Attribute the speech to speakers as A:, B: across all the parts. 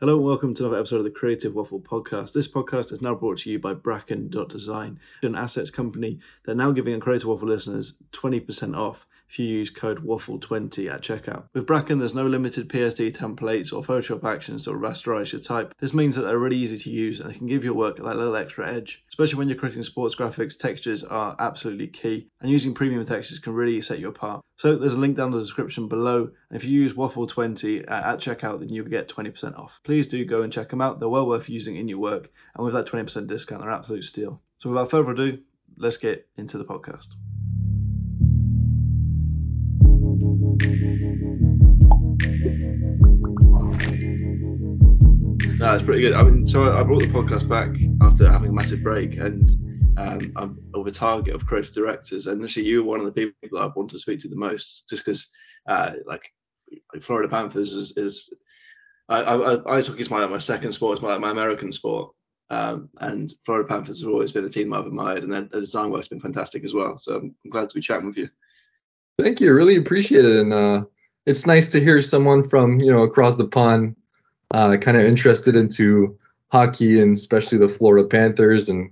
A: Hello and welcome to another episode of the Creative Waffle podcast. This podcast is now brought to you by Bracken.design, an assets company that are now giving Creative Waffle listeners 20% off if you use code WAFFLE20 at checkout. With Bracken, there's no limited PSD templates or Photoshop actions that will rasterize your type. This means that they're really easy to use and they can give your work that little extra edge. Especially when you're creating sports graphics, textures are absolutely key, and using premium textures can really set you apart. So there's a link down in the description below, and if you use Waffle20 at checkout, then you'll get 20% off. Please do go and check them out. They're well worth using in your work, and with that 20% discount, they're absolute steal. So without further ado, let's get into the podcast. No, it's pretty good. I mean, so I brought the podcast back after having a massive break, and um, I'm of a target of creative directors, and actually you were one of the people that I want to speak to the most, just because, uh, like, Florida Panthers is, is I, I, ice hockey is my my second sport, it's my my American sport, um, and Florida Panthers have always been a team I've admired, and their, their design work's been fantastic as well. So I'm glad to be chatting with you.
B: Thank you. Really appreciate it. And uh, it's nice to hear someone from, you know, across the pond uh, kind of interested into hockey and especially the Florida Panthers. And,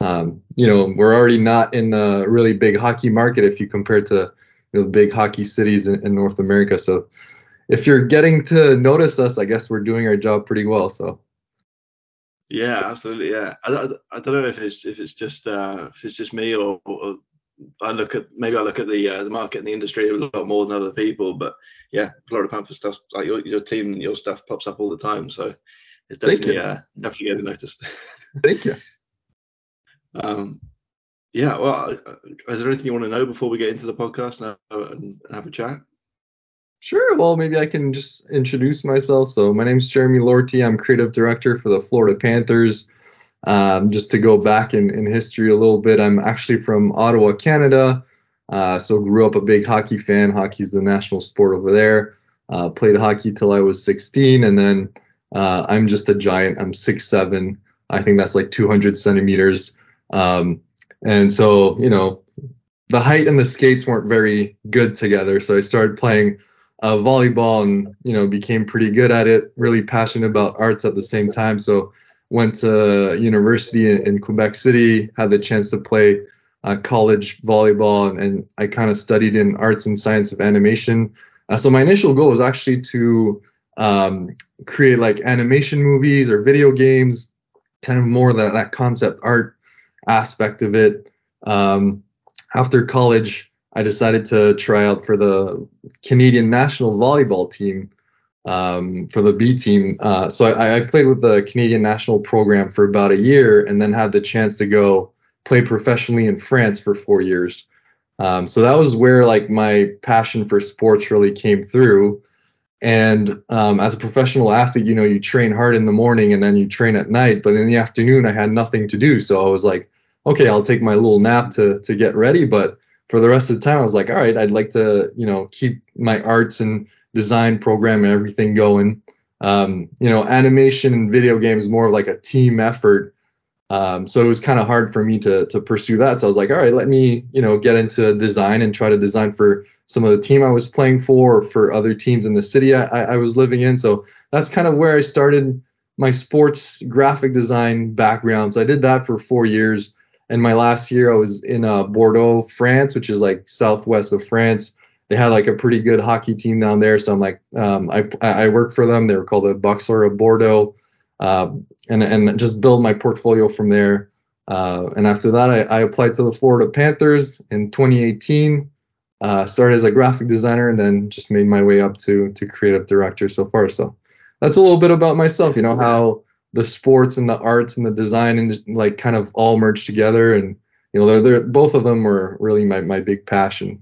B: um, you know, we're already not in a really big hockey market if you compare to you know, big hockey cities in, in North America. So if you're getting to notice us, I guess we're doing our job pretty well. So.
A: Yeah, absolutely. Yeah, I, I, I, don't know if it's if it's just uh, if it's just me or, or I look at maybe I look at the uh, the market and the industry a lot more than other people, but yeah, Florida Panther stuff like your your team and your stuff pops up all the time, so it's definitely uh, definitely getting noticed.
B: Thank you.
A: um, yeah, well, uh, is there anything you want to know before we get into the podcast and, and have a chat?
B: Sure. Well, maybe I can just introduce myself. So my name is Jeremy Lortie. I'm creative director for the Florida Panthers. Um, just to go back in, in history a little bit, I'm actually from Ottawa, Canada. Uh, so grew up a big hockey fan. Hockey's the national sport over there. Uh, played hockey till I was 16, and then uh, I'm just a giant. I'm 6'7". I think that's like 200 centimeters. Um, and so you know, the height and the skates weren't very good together. So I started playing uh, volleyball and you know became pretty good at it. Really passionate about arts at the same time. So went to university in, Quebec City, had the chance to play uh, college volleyball, and, and I kind of studied in arts and science of animation. Uh, so my initial goal was actually to um, create like animation movies or video games, kind of more that that concept art aspect of it. Um, after college, I decided to try out for the Canadian national volleyball team um, for the B team. Uh, so I, I, played with the Canadian national program for about a year, and then had the chance to go play professionally in France for four years. Um, so that was where like my passion for sports really came through. And um, as a professional athlete, you know, you train hard in the morning and then you train at night. But in the afternoon, I had nothing to do, so I was like, okay, I'll take my little nap to to get ready. But for the rest of the time, I was like, all right, I'd like to, you know, keep my arts and design program and everything going. Um, you know, animation and video games more of like a team effort. Um, so it was kind of hard for me to to pursue that. So I was like, all right, let me you know get into design and try to design for some of the team I was playing for, or for other teams in the city I, I was living in. So that's kind of where I started my sports graphic design background. So I did that for four years. And my last year, I was in uh, Bordeaux, France, which is like southwest of France they had like a pretty good hockey team down there. So I'm like, um, I I worked for them. They were called the Boxer of Bordeaux, uh, and and just build my portfolio from there. Uh, and after that, I, I, applied to the Florida Panthers in 2018. Uh, started as a graphic designer, and then just made my way up to to creative director so far. So that's a little bit about myself. You know how the sports and the arts and the design and like kind of all merged together, and you know they're, they're both of them were really my my big passion.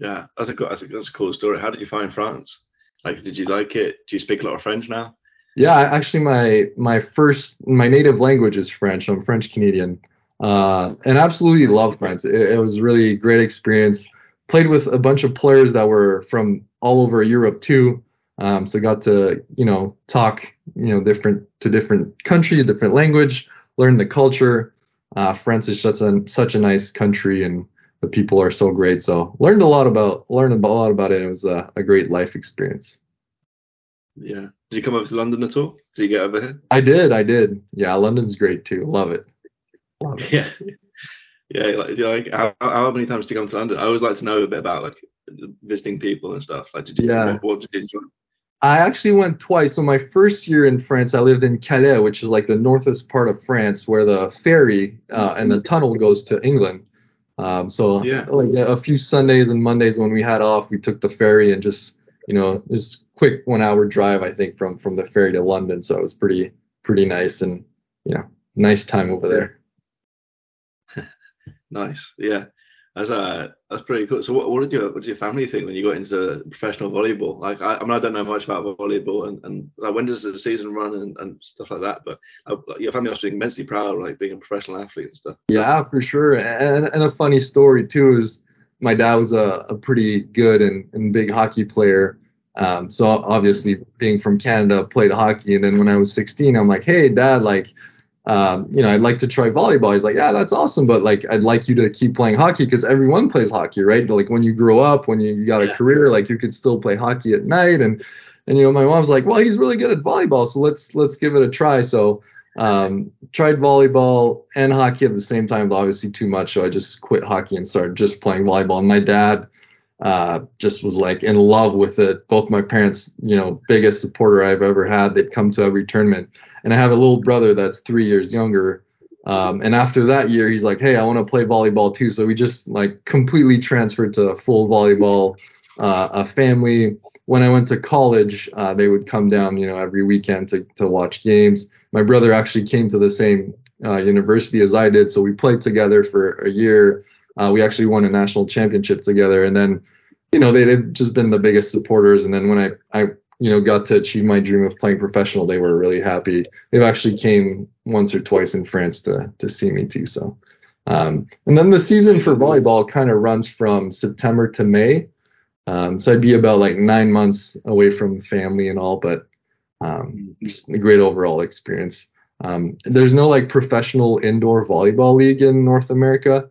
A: Yeah, that's a that's a, that's a cool story. How did you find France? Like, did you like it? Do you speak a lot of French now?
B: Yeah, actually, my my first my native language is French. I'm French Canadian, uh, and absolutely love France. It, it was really great experience. Played with a bunch of players that were from all over Europe too. Um, so got to you know talk you know different to different countries, different language, learn the culture. Uh, France is such a such a nice country, and the people are so great. So learned a lot about learned a lot about it. It was a, a great life experience.
A: Yeah, Did you come over to London at all? Did you get over here?
B: I did, I did. Yeah, London's great too. Love it.
A: Love it. Yeah. Yeah, like, like how, how many times did you come to London? I always like to know a bit about like visiting people and stuff. Like, did you? Yeah. What, what did you
B: I actually went twice. So my first year in France, I lived in Calais, which is like the northest part of France, where the ferry uh, and the tunnel goes to England. Um, so yeah. like a few Sundays and Mondays when we had off, we took the ferry and just you know just quick one hour drive I think from from the ferry to London. So it was pretty pretty nice and you know nice time over
A: there. nice, yeah. That's uh, that's pretty cool. So, what, what did your what did your family think when you got into professional volleyball? Like, I, I mean, I don't know much about volleyball, and, and like, when does the season run and, and stuff like that. But uh, your family must be immensely proud, like being a professional athlete and stuff.
B: Yeah, for sure. And and a funny story too is my dad was a, a pretty good and, and big hockey player. Um, so obviously being from Canada, played hockey, and then when I was 16, I'm like, hey, dad, like um, you know, I'd like to try volleyball. He's like, yeah, that's awesome, but like, I'd like you to keep playing hockey because everyone plays hockey, right? Like when you grow up, when you, you got a career, like you could still play hockey at night. And and you know, my mom's like, well, he's really good at volleyball, so let's let's give it a try. So um, tried volleyball and hockey at the same time, obviously too much, so I just quit hockey and started just playing volleyball. And my dad uh, just was like in love with it. Both my parents, you know, biggest supporter I've ever had. They'd come to every tournament and I have a little brother that's three years younger. Um, and after that year, he's like, "Hey, I want to play volleyball too." So we just like completely transferred to full volleyball. Uh, a family. When I went to college, uh, they would come down, you know, every weekend to to watch games. My brother actually came to the same uh, university as I did, so we played together for a year. Uh, we actually won a national championship together, and then, you know, they, they've just been the biggest supporters. And then when I I you know, got to achieve my dream of playing professional, they were really happy. They've actually came once or twice in France to to see me too. So, um, and then the season for volleyball kind of runs from September to May. Um, so I'd be about like nine months away from family and all, but um, just a great overall experience. Um, there's no like professional indoor volleyball league in North America.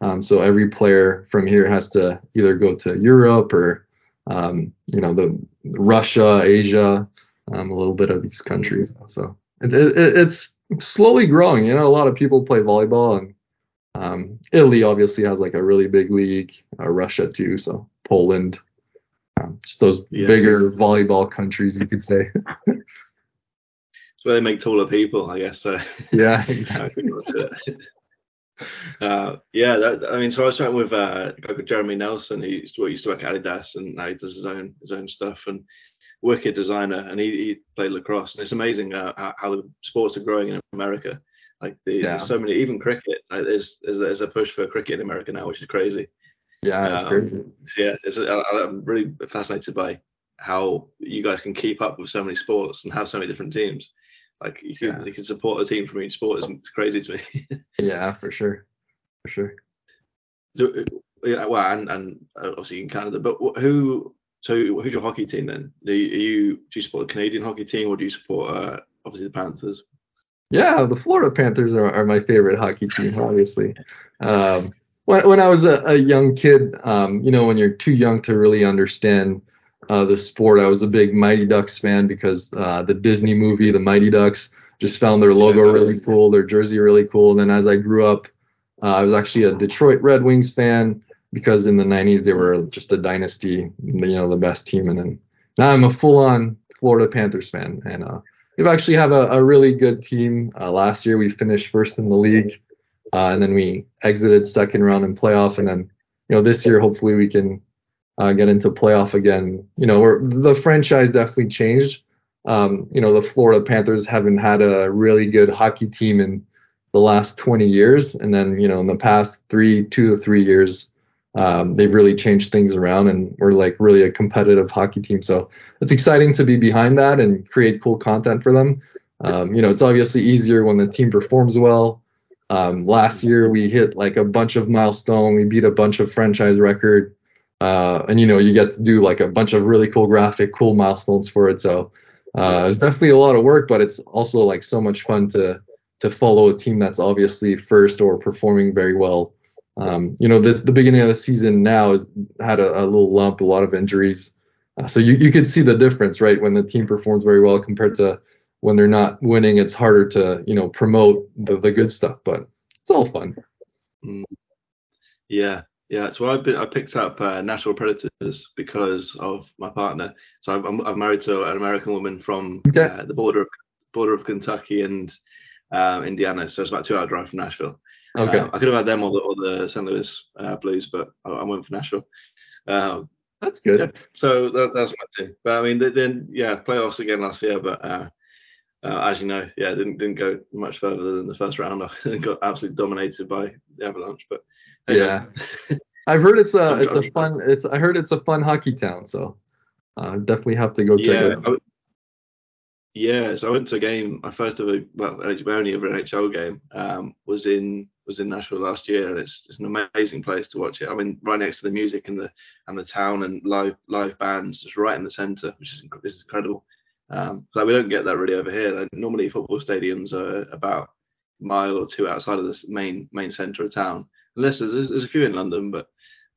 B: Um, so every player from here has to either go to Europe or um, you know, the Russia, Asia, um, a little bit of these countries. So it, it, it's slowly growing. You know, a lot of people play volleyball, and um, Italy obviously has like a really big league. Uh, Russia too, so Poland, um, just those yeah. bigger volleyball countries, you could say.
A: It's where they make taller people, I guess. So.
B: Yeah, exactly.
A: Uh, yeah, that, I mean, so I was chatting with uh, a guy called Jeremy Nelson, who used to, used to work at Adidas, and now he does his own his own stuff, and wicked designer, and he, he played lacrosse, and it's amazing uh, how, how, the sports are growing in America. Like the, yeah. there's so many, even cricket. Like there's, there's there's a push for cricket in America now, which is crazy.
B: Yeah, it's um, crazy.
A: yeah, it's, I'm really fascinated by how you guys can keep up with so many sports and have so many different teams. Like you can, yeah. you can support a team from each sport. It's crazy to me.
B: yeah, for sure, for sure.
A: Do, yeah, well, and, and uh, obviously in Canada, but who? So who's your hockey team then? Do you, you do you support the Canadian hockey team or do you support uh, obviously the Panthers?
B: Yeah, the Florida Panthers are, are my favorite hockey team, obviously. Um, when, when I was a, a young kid, um, you know, when you're too young to really understand uh, the sport. I was a big Mighty Ducks fan because uh, the Disney movie, The Mighty Ducks, just found their logo really cool, their jersey really cool. And then as I grew up, uh, I was actually a Detroit Red Wings fan because in the 90s they were just a dynasty, you know, the best team. And then now I'm a full-on Florida Panthers fan, and uh, we actually have a, a really good team. Uh, last year we finished first in the league, uh, and then we exited second round in playoff, and then you know this year hopefully we can uh, get into playoff again. You know, the franchise definitely changed. Um, you know, the Florida Panthers haven't had a really good hockey team in the last 20 years, and then you know, in the past three, two to three years, um, they've really changed things around, and we're like really a competitive hockey team. So it's exciting to be behind that and create cool content for them. Um, you know, it's obviously easier when the team performs well. Um, last year we hit like a bunch of milestone. We beat a bunch of franchise record uh, and you know you get to do like a bunch of really cool graphic, cool milestones for it. So uh, it's definitely a lot of work, but it's also like so much fun to to follow a team that's obviously first or performing very well. Um, you know, this the beginning of the season now has had a, a, little lump, a lot of injuries. Uh, so you, you could see the difference, right? When the team performs very well compared to when they're not winning, it's harder to, you know, promote the, the good stuff, but it's all fun.
A: Mm. Yeah, yeah. So I've been I picked up uh, Nashville Predators because of my partner. So I'm, I'm married to an American woman from okay. uh, the border of border of Kentucky and uh, Indiana. So it's about two hour drive from Nashville. Okay. Uh, I could have had them or the, or the St. Louis uh, Blues, but I, I, went for Nashville.
B: Um, that's good.
A: Yeah, so that, that's my team. But I mean, then yeah, playoffs again last year, but uh, as you know, yeah, didn't didn't go much further than the first round. I got absolutely dominated by the Avalanche. But
B: yeah, I've heard it's a it's a fun it's I heard it's a fun hockey town, so uh, definitely have to go check yeah, it out.
A: yeah, so I went to a game. My first ever, well, my only ever NHL game um, was in was in Nashville last year, and it's, it's an amazing place to watch it. I mean, right next to the music and the and the town and live live bands, just right in the centre, which is, is incredible. Um, so we don't get that really over here. Like, normally football stadiums are about a mile or two outside of the main main centre of town, unless there's, there's a few in London, but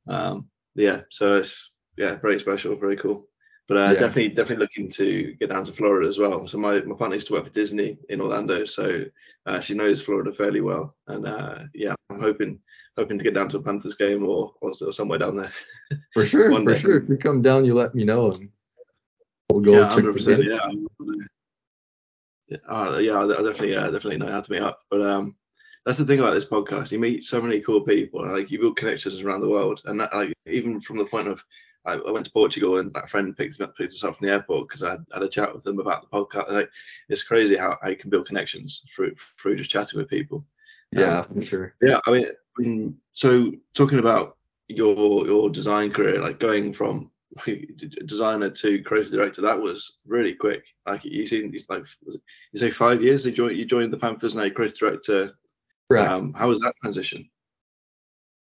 A: um, yeah, so it's yeah, very special, very cool. But uh, yeah. definitely, definitely looking to get down to Florida as well. So my, my partner used to work for Disney in Orlando, so uh, she knows Florida fairly well. And uh, yeah, I'm hoping hoping to get down to a Panthers game or or somewhere down there.
B: For sure, for sure. If you come down, you let me know, and we'll go
A: yeah, check 100%, Yeah, yeah, uh, yeah, I definitely, uh, definitely know how to meet up. But um, that's the thing about this podcast. You meet so many cool people, and like you build connections around the world. And that, like, even from the point of I, I went to Portugal and that friend picked, up, picked us up from the airport because I had, had, a chat with them about the podcast. Like, it's crazy how, I can build connections through through just chatting with people.
B: Yeah, um, for sure.
A: Yeah, I mean, I mean, so talking about your your design career, like going from designer to creative director, that was really quick. Like you see, it's like you say five years. You joined you joined the Panthers now, creative director.
B: Correct. Um,
A: how was that transition?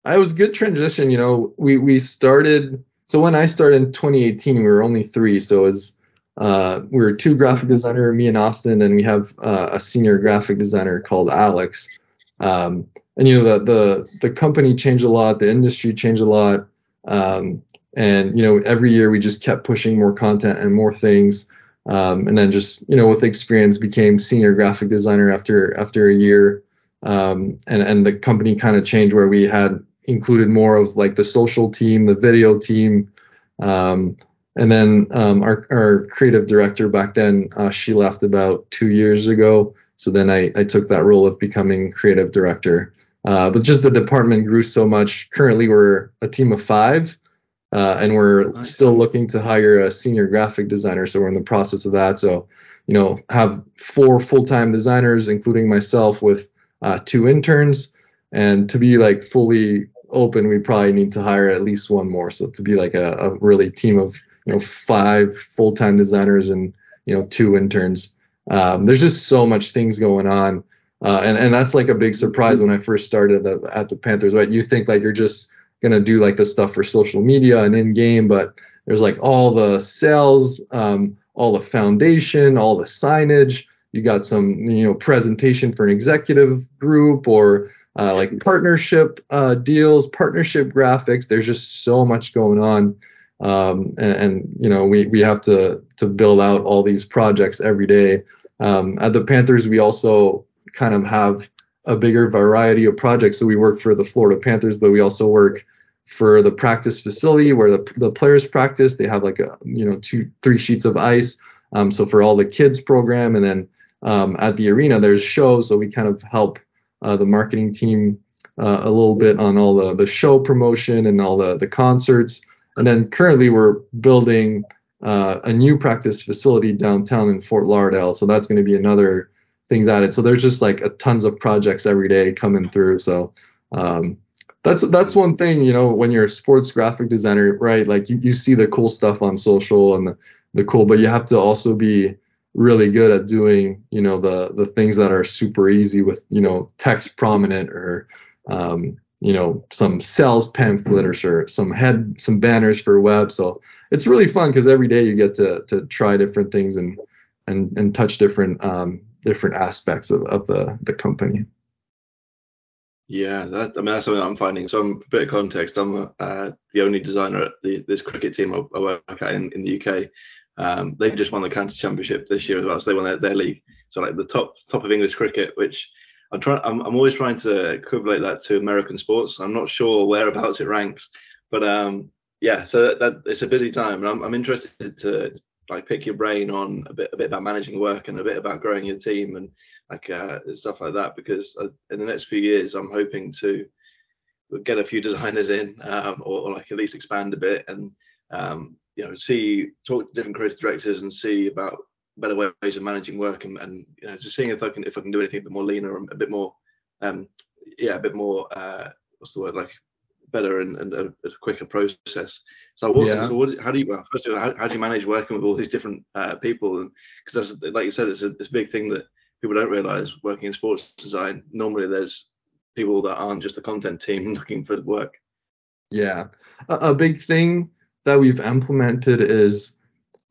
B: It was good transition. You know, we we started so when I started in 2018, we were only three. So it was uh, we were two graphic designer, me and Austin, and we have uh, a senior graphic designer called Alex. Um, and you know the the the company changed a lot, the industry changed a lot, um, and you know every year we just kept pushing more content and more things. Um, and then just you know with experience became senior graphic designer after after a year. Um, and and the company kind of changed where we had included more of like the social team, the video team, um, and then um, our, our creative director back then, uh, she left about two years ago. So then I, I took that role of becoming creative director. Uh, but just the department grew so much. Currently, we're a team of five, uh, and we're nice. still looking to hire a senior graphic designer. So we're in the process of that. So, you know, have four full-time designers, including myself, with uh, two interns. And to be like fully open, we probably need to hire at least one more. So to be like a, a really team of you know five full time designers and you know two interns. Um, there's just so much things going on, uh, and and that's like a big surprise when I first started at, at the Panthers. Right, you think like you're just gonna do like the stuff for social media and in game, but there's like all the sales, um, all the foundation, all the signage. You got some you know presentation for an executive group or uh, like partnership uh, deals, partnership graphics. There's just so much going on, um, and, and, you know we we have to to build out all these projects every day. Um, at the Panthers, we also kind of have a bigger variety of projects. So we work for the Florida Panthers, but we also work for the practice facility where the, the players practice. They have like a you know two three sheets of ice. Um, so for all the kids program, and then um, at the arena there's shows. So we kind of help uh, the marketing team uh, a little bit on all the, the show promotion and all the, the concerts. And then currently we're building uh, a new practice facility downtown in Fort Lauderdale. So that's going to be another things added. So there's just like a tons of projects every day coming through. So um, that's that's one thing, you know, when you're a sports graphic designer, right? Like you, you see the cool stuff on social and the, the cool, but you have to also be really good at doing you know the the things that are super easy with you know text prominent or um, you know some sales pamphlet or some head some banners for web so it's really fun because every day you get to to try different things and and and touch different um, different aspects of, of the the company
A: Yeah, that, I mean that's something I'm finding. So, I'm, a bit of context, I'm uh, the only designer at the, this cricket team I, I work at in, in the UK. Um, they've just won the county championship this year as well, so they won their, their league. So like the top top of English cricket, which I'm trying, I'm, I'm always trying to equivalent that to American sports. I'm not sure whereabouts it ranks, but um, yeah, so that, that, it's a busy time, and I'm, I'm interested to like pick your brain on a bit a bit about managing work and a bit about growing your team and like uh, stuff like that because uh, in the next few years I'm hoping to get a few designers in um, or, or, like at least expand a bit and um, you know see talk to different creative directors and see about better ways of managing work and, and you know just seeing if I can if I can do anything a bit more leaner and a bit more um, yeah a bit more uh, what's the word like better and, and a, a, quicker process. So, what, yeah. so what, how do you well, first of all, how, how, do you manage working with all these different uh, people? And because that's like you said, it's a, it's a big thing that people don't realize working in sports design. Normally, there's people that aren't just a content team looking for work.
B: Yeah, a, a big thing that we've implemented is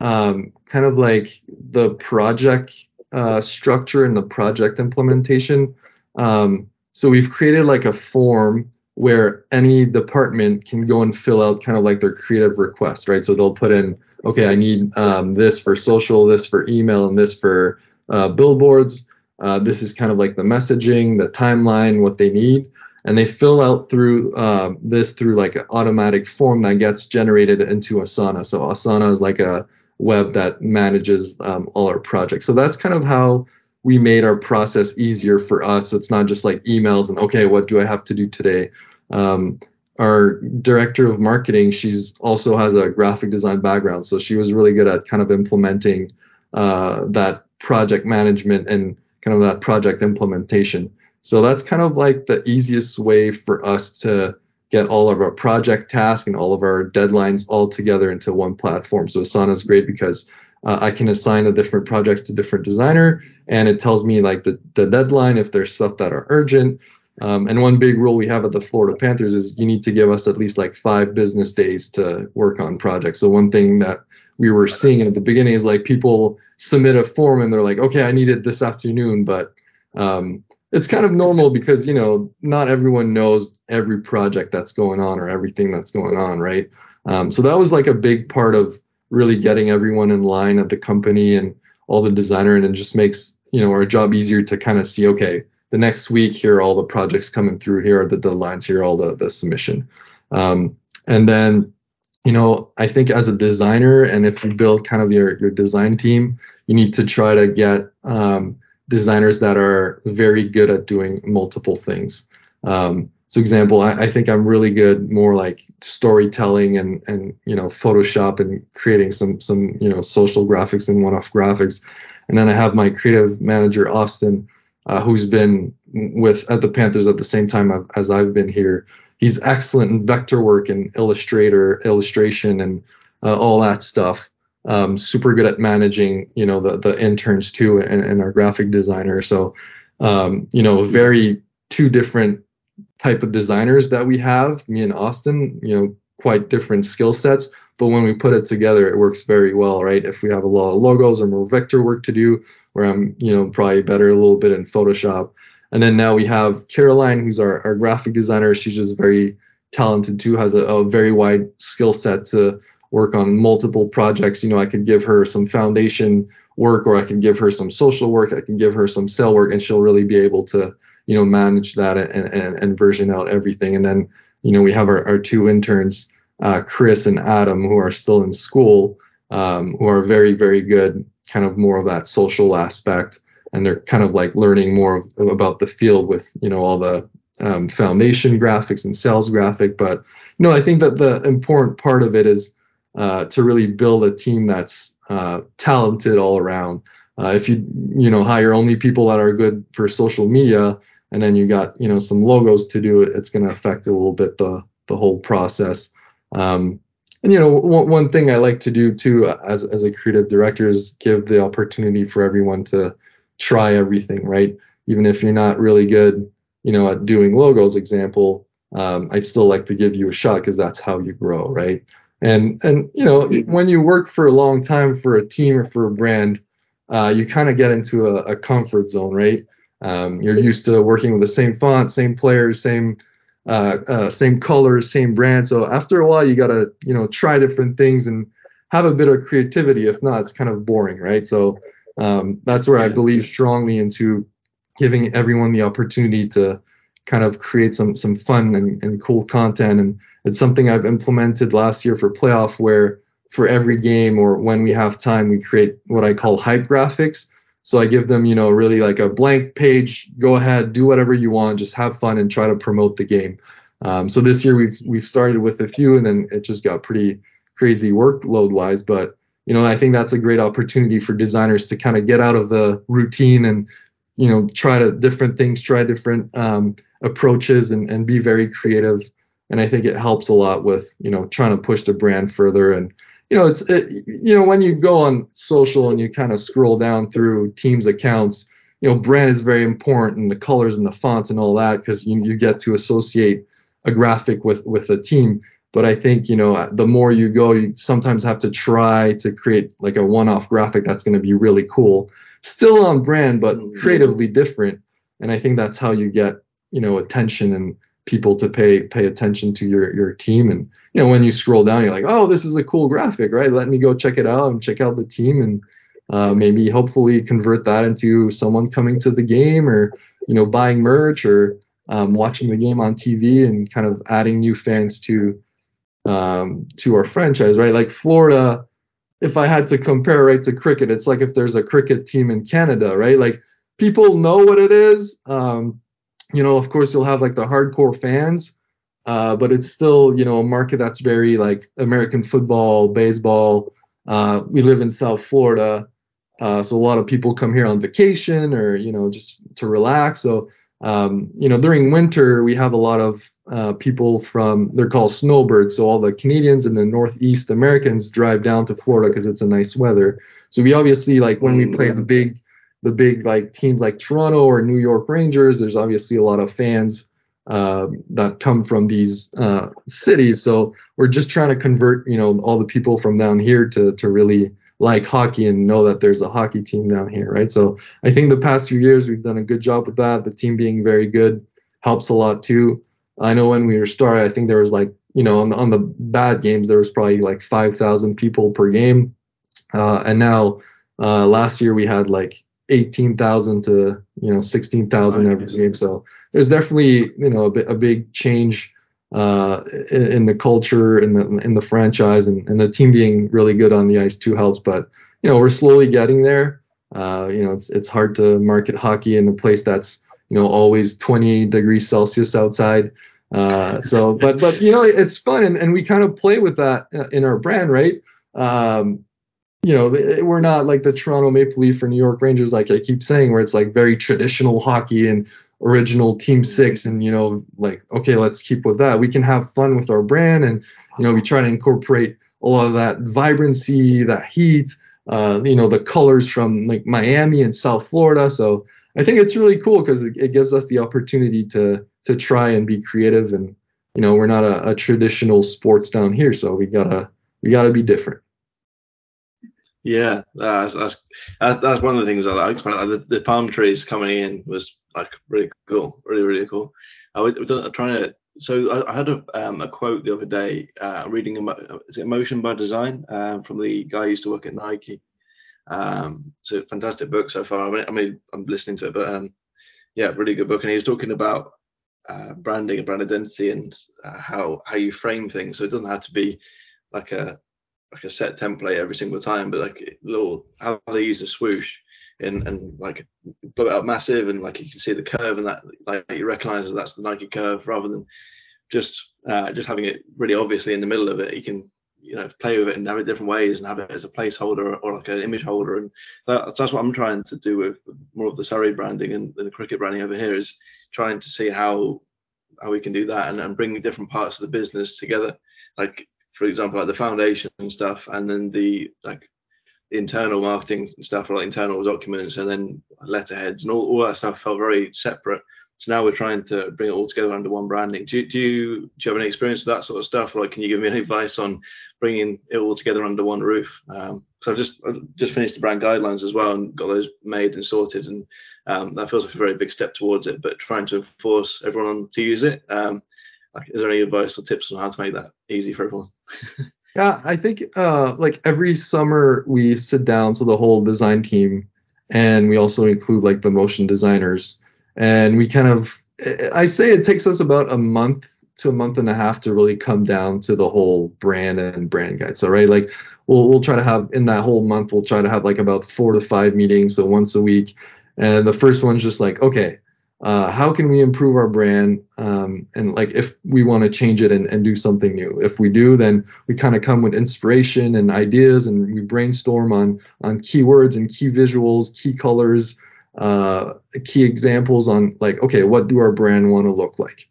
B: um, kind of like the project uh, structure and the project implementation. Um, so we've created like a form where any department can go and fill out kind of like their creative request, right? So they'll put in, okay, I need um, this for social, this for email, and this for uh, billboards. Uh, this is kind of like the messaging, the timeline, what they need, and they fill out through uh, this through like an automatic form that gets generated into Asana. So Asana is like a web that manages um, all our projects. So that's kind of how we made our process easier for us. So it's not just like emails and okay, what do I have to do today? Um, our director of marketing, she's also has a graphic design background, so she was really good at kind of implementing uh, that project management and kind of that project implementation. So that's kind of like the easiest way for us to get all of our project tasks and all of our deadlines all together into one platform. So Asana is great because uh, I can assign the different projects to different designer, and it tells me like the, the deadline if there's stuff that are urgent. Um, and one big rule we have at the Florida Panthers is you need to give us at least like five business days to work on projects. So one thing that we were seeing at the beginning is like people submit a form and they're like, okay, I need it this afternoon, but um, it's kind of normal because you know not everyone knows every project that's going on or everything that's going on, right? Um, so that was like a big part of really getting everyone in line at the company and all the designer and it just makes you know our job easier to kind of see okay the next week here are all the projects coming through here are the deadlines here all the, the submission. Um, and then you know i think as a designer and if you build kind of your, your design team you need to try to get um, designers that are very good at doing multiple things. Um, so example I, I, think i'm really good more like storytelling and and you know photoshop and creating some some you know social graphics and one-off graphics. And then i have my creative manager austin uh, who's been with at the panthers at the same time as i've been here. He's excellent in vector work and illustrator illustration and uh, all that stuff. Um, super good at managing you know the the interns too and, and our graphic designer. So um, you know very two different type of designers that we have, me and Austin, you know, quite different skill sets. But when we put it together, it works very well, right? If we have a lot of logos or more vector work to do, where I'm, you know, probably better a little bit in Photoshop. And then now we have Caroline, who's our, our graphic designer. She's just very talented too, has a, a very wide skill set to work on multiple projects. You know, I could give her some foundation work or I can give her some social work. I can give her some cell work and she'll really be able to you know manage that and, and, and version out everything. And then you know we have our, our two interns uh, chris and adam who are still in school um, who are very very good kind of more of that social aspect. And they're kind of like learning more about the field with you know all the um, foundation graphics and sales graphic. But you know i think that the important part of it is uh, to really build a team that's uh, talented all around uh, if you you know hire only people that are good for social media and then you got you know some logos to do it's going to affect a little bit the the whole process. Um, and you know one, one thing i like to do too as, as a creative director is give the opportunity for everyone to try everything right? Even if you're not really good you know at doing logos example um, i'd still like to give you a shot because that's how you grow right? And and you know when you work for a long time for a team or for a brand uh, you kind of get into a, a comfort zone right Um, you're used to working with the same font, same players, same uh, uh, same colors, same brand. So after a while, you gotta you know try different things and have a bit of creativity. If not, it's kind of boring, right? So um, that's where I believe strongly into giving everyone the opportunity to kind of create some some fun and, and cool content. And it's something I've implemented last year for playoff, where for every game or when we have time, we create what I call hype graphics. So I give them, you know, really like a blank page. Go ahead, do whatever you want, just have fun and try to promote the game. Um, so this year we've we've started with a few, and then it just got pretty crazy workload wise. But you know, I think that's a great opportunity for designers to kind of get out of the routine and you know try to different things, try different um, approaches, and and be very creative. And I think it helps a lot with you know trying to push the brand further and you know, it's it, you know when you go on social and you kind of scroll down through teams' accounts, you know, brand is very important, and the colors and the fonts and all that, because you, you get to associate a graphic with with a team. But I think you know the more you go, you sometimes have to try to create like a one-off graphic that's going to be really cool, still on brand but mm-hmm. creatively different. And I think that's how you get you know attention and people to pay pay attention to your your team. And you know when you scroll down you're like oh this is a cool graphic right? Let me go check it out and check out the team and uh, maybe hopefully convert that into someone coming to the game or you know buying merch or um, watching the game on TV and kind of adding new fans to um, to our franchise right? Like Florida if I had to compare right to cricket it's like if there's a cricket team in Canada right? Like people know what it is um, you know, of course, you'll have like the hardcore fans, uh, but it's still, you know, a market that's very like American football, baseball. Uh, we live in South Florida, uh, so a lot of people come here on vacation or you know just to relax. So um, you know, during winter we have a lot of uh, people from they're called snowbirds. So all the Canadians and the Northeast Americans drive down to Florida because it's a nice weather. So we obviously like when we play a big the big like teams like Toronto or New York Rangers, there's obviously a lot of fans uh, that come from these uh, cities. So we're just trying to convert, you know, all the people from down here to to really like hockey and know that there's a hockey team down here, right? So I think the past few years we've done a good job with that. The team being very good helps a lot too. I know when we were started, I think there was like, you know, on the, on the bad games there was probably like 5,000 people per game, uh, and now uh, last year we had like 18,000 to you know 16,000 every game. So there's definitely you know a, bit, a big change uh, in, in, the culture in the in the franchise and, and the team being really good on the ice too helps. But you know we're slowly getting there. Uh, you know it's it's hard to market hockey in a place that's you know always 20 degrees Celsius outside. Uh, so but but you know it's fun and, and we kind of play with that uh, in our brand right. Um, you know, we're not like the Toronto Maple Leaf or New York Rangers, like I keep saying, where it's like very traditional hockey and original Team Six, and you know, like okay, let's keep with that. We can have fun with our brand, and you know, we try to incorporate a lot of that vibrancy, that heat, uh, you know, the colors from like Miami and South Florida. So I think it's really cool because it, gives us the opportunity to to try and be creative, and you know, we're not a, a traditional sports down here, so we gotta we gotta be different.
A: Yeah, that's, that's that's one of the things I liked. Like the, the palm trees coming in was like really cool, really really cool. I was trying to. So I, I had a, um, a quote the other day, uh, reading is it Emotion by Design um, from the guy who used to work at Nike. Um, a fantastic book so far. I mean, I mean I'm listening to it, but um, yeah, really good book. And he was talking about uh, branding and brand identity and uh, how how you frame things. So it doesn't have to be like a like a set template every single time, but like little how they use a swoosh and and like blow it out massive and like you can see the curve and that like you recognize that that's the Nike curve rather than just uh, just having it really obviously in the middle of it. You can you know play with it and have it different ways and have it as a placeholder or, or like an image holder and that, that's what I'm trying to do with more of the Surrey branding and, and the cricket branding over here is trying to see how how we can do that and, and bring different parts of the business together like for example, like the foundation and stuff, and then the like internal marketing stuff, like internal documents, and then letterheads and all, all that stuff felt very separate. So now we're trying to bring it all together under one branding. Do, do you do you have any experience with that sort of stuff? Like, can you give me any advice on bringing it all together under one roof? Because um, I've just I've just finished the brand guidelines as well and got those made and sorted, and um, that feels like a very big step towards it. But trying to force everyone to use it, um, like, is there any advice or tips on how to make that easy for everyone?
B: yeah, I think uh, like every summer we sit down, so the whole design team, and we also include like the motion designers, and we kind of I say it takes us about a month to a month and a half to really come down to the whole brand and brand guide. So right, like we'll we'll try to have in that whole month we'll try to have like about four to five meetings, so once a week. And the first one's just like, okay, uh, how can we improve our brand? Um, and like if we want to change it and, and do something new. If we do, then we kind of come with inspiration and ideas, and we brainstorm on on keywords and key visuals, key colors, uh, key examples on like, okay, what do our brand want to look like?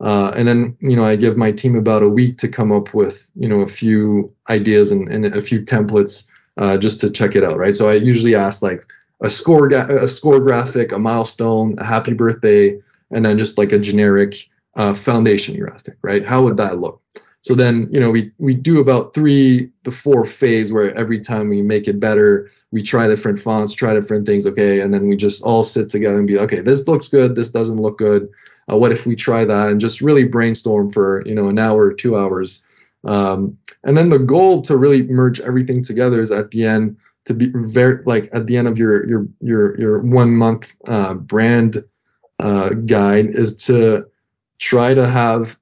B: Uh, and then, you know, I give my team about a week to come up with, you know, a few ideas and, and a few templates uh, just to check it out, right? So I usually ask like a score, a score graphic, a milestone, a happy birthday, and then just like a generic uh, foundation graphic, right? How would that look? So then, you know, we we do about three to four phase where every time we make it better, we try different fonts, try different things, okay, and then we just all sit together and be, okay, this looks good, this doesn't look good uh, what if we try that and just really brainstorm for you know an hour or two hours um, and then the goal to really merge everything together is at the end to be very like at the end of your your your your one month uh, brand uh, guide is to try to have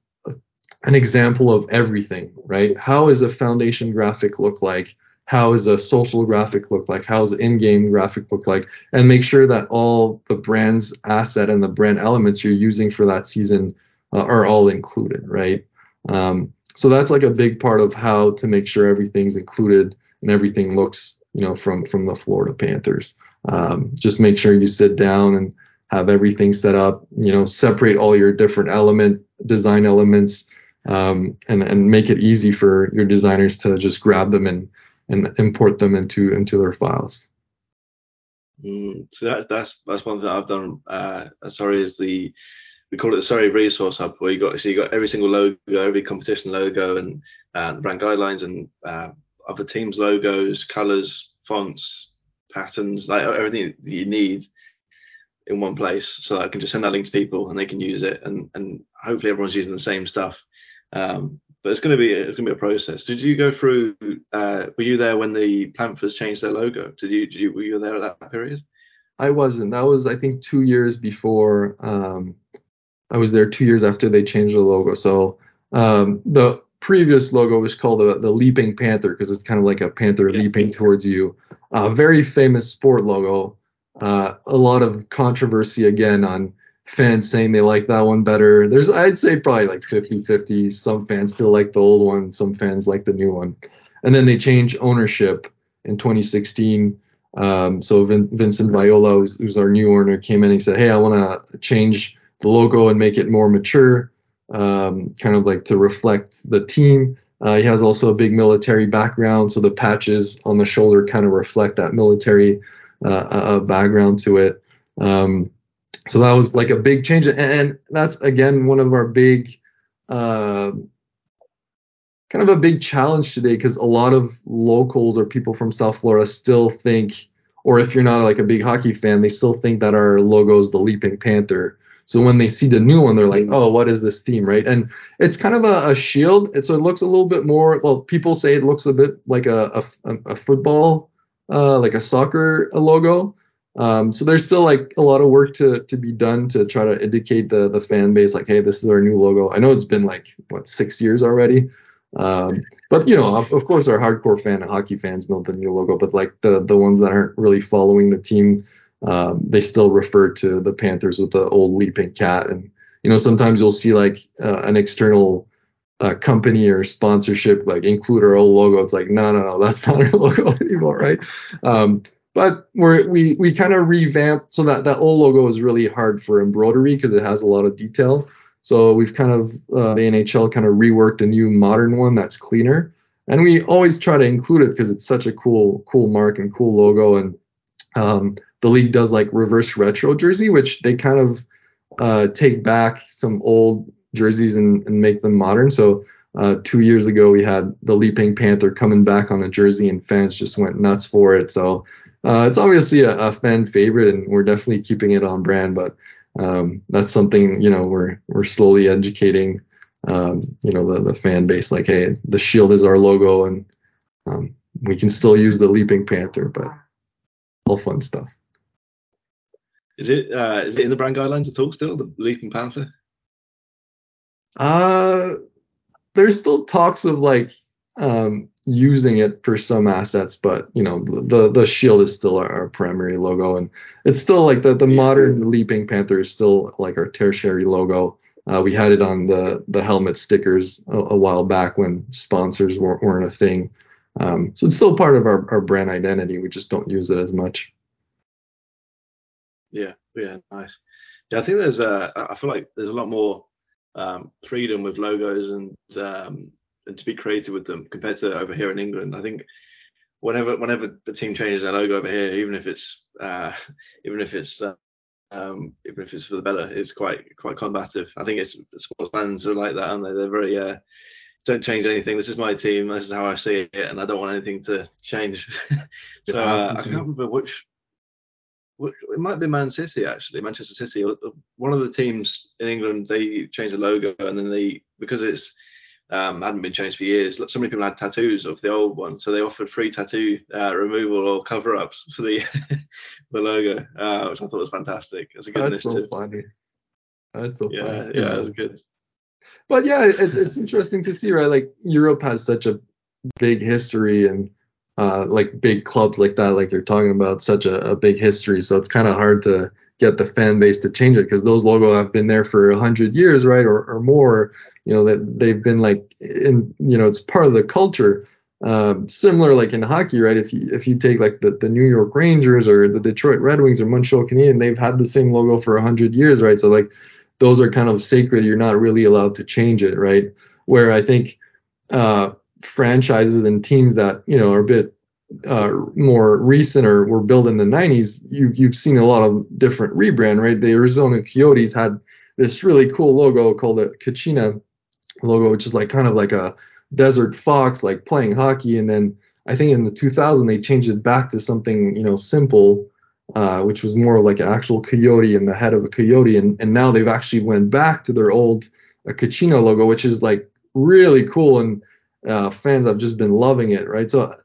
B: an example of everything right? How is a foundation graphic look like? How is a social graphic look like? How's in-game graphic look like? And make sure that all the brand's asset and the brand elements you're using for that season uh, are all included right? Um, so that's like a big part of how to make sure everything's included and everything looks you know from from the florida panthers um, just make sure you sit down and have everything set up you know separate all your different element design elements um, and and make it easy for your designers to just grab them and and import them into into their files.
A: Mm, so that, that's that's one thing I've done. Uh, sorry, is the we call it the Surrey Resource Hub, where you got so you got every single logo, every competition logo, and uh, brand guidelines, and uh, other teams' logos, colors, fonts, patterns, like everything that you need in one place. So I can just send that link to people, and they can use it, and and hopefully everyone's using the same stuff. Um, but it's going to be it's going to be a process. Did you go through? Uh, were you there when the Panthers changed their logo? Did you, did you were you there at that period?
B: I wasn't. That was I think two years before. Um, I was there two years after they changed the logo. So um, the previous logo was called the, the Leaping Panther because it's kind of like a panther yeah. leaping towards you. A uh, very famous sport logo. Uh, a lot of controversy again on fans saying they like that one better. There's I'd say probably like 50-50. Some fans still like the old one, some fans like the new one. And then they changed ownership in 2016. Um, so Vin, Vincent Viola, who's, who's, our new owner, came in and he said, "Hey, I want to change the logo and make it more mature, um, kind of like to reflect the team." Uh, he has also a big military background, so the patches on the shoulder kind of reflect that military uh, uh, background to it. Um, so that was like a big change and that's again one of our big uh, kind of a big challenge today because a lot of locals or people from south florida still think or if you're not like a big hockey fan they still think that our logo is the leaping panther so when they see the new one they're like oh what is this theme? Right? And it's kind of a, a shield. So it looks a little bit more well people say it looks a bit like a, a, a football uh, like a soccer logo. Um, so there's still like a lot of work to to be done to try to indicate the the fan base like, hey, this is our new logo. I know it's been like what six years already, um, but you know, of, of course, our hardcore fan and hockey fans know the new logo. But like the the ones that aren't really following the team, um, they still refer to the Panthers with the old leaping cat. And you know, sometimes you'll see like uh, an external uh, company or sponsorship like include our old logo. It's like no, no, no, that's not our logo anymore, right? Um, but we're, we we kind of revamped so that that old logo is really hard for embroidery because it has a lot of detail. So we've kind of uh, the NHL kind of reworked a new modern one that's cleaner, and we always try to include it because it's such a cool cool mark and cool logo. And um, the league does like reverse retro jersey, which they kind of uh, take back some old jerseys and, and make them modern. So Uh, two years ago, we had the Leaping Panther coming back on a jersey, and fans just went nuts for it. So uh, it's obviously a, a, fan favorite, and we're definitely keeping it on brand. But um, that's something you know we're we're slowly educating um, you know the, the fan base like hey the shield is our logo and um, we can still use the leaping panther but all fun stuff
A: is it uh, is it in the brand guidelines at all still the leaping panther
B: uh there's still talks of like um, using it for some assets, but you know the the shield is still our, our primary logo, and it's still like the the modern Leaping Panther is still like our tertiary logo. Uh, we had it on the the helmet stickers a, a while back when sponsors weren't, weren't a thing. Um, so it's still part of our, our brand identity. We just don't use it as much.
A: Yeah, yeah, nice. Yeah, I think there's a. I feel like there's a lot more um, freedom with logos and um, and to be creative with them compared to over here in England. I think whenever whenever the team changes their logo over here, even if it's uh, even if it's uh, um, even if it's for the better, it's quite quite combative. I think it's sports fans are like that, aren't they? They're very uh, don't change anything. This is my team. This is how I see it, and I don't want anything to change. so uh, I can't remember which, which. It might be Man City actually. Manchester City. One of the teams in England they changed the logo, and then they because it's um, hadn't been changed for years. So many people had tattoos of the old one, so they offered free tattoo uh, removal or cover-ups for the the logo, uh, which I thought was fantastic. It's a good
B: That's
A: initiative.
B: so funny. That's so
A: yeah,
B: funny.
A: Yeah, it was good.
B: But yeah, it's it's interesting to see, right? Like Europe has such a big history and uh, like big clubs like that, like you're talking about, such a, a big history. So it's kind of hard to get the fan base to change it because those logos have been there for a hundred years, right, or, or more. You know that they've been like in, you know, it's part of the culture. Um, similar like in hockey, right? If you if you take like the, the New York Rangers or the Detroit Red Wings or Montreal Canadiens, they've had the same logo for hundred years, right? So like those are kind of sacred. You're not really allowed to change it, right? Where I think uh, franchises and teams that you know are a bit uh, more recent or were built in the 90s, you, you've seen a lot of different rebrand, right? The Arizona Coyotes had this really cool logo called the Kachina logo, which is like kind of like a desert fox, like playing hockey. And then I think in the 2000 they changed it back to something you know simple, uh, which was more like an actual coyote and the head of a coyote. And and now they've actually went back to their old uh, Kachina logo, which is like really cool and uh, fans have just been loving it, right? So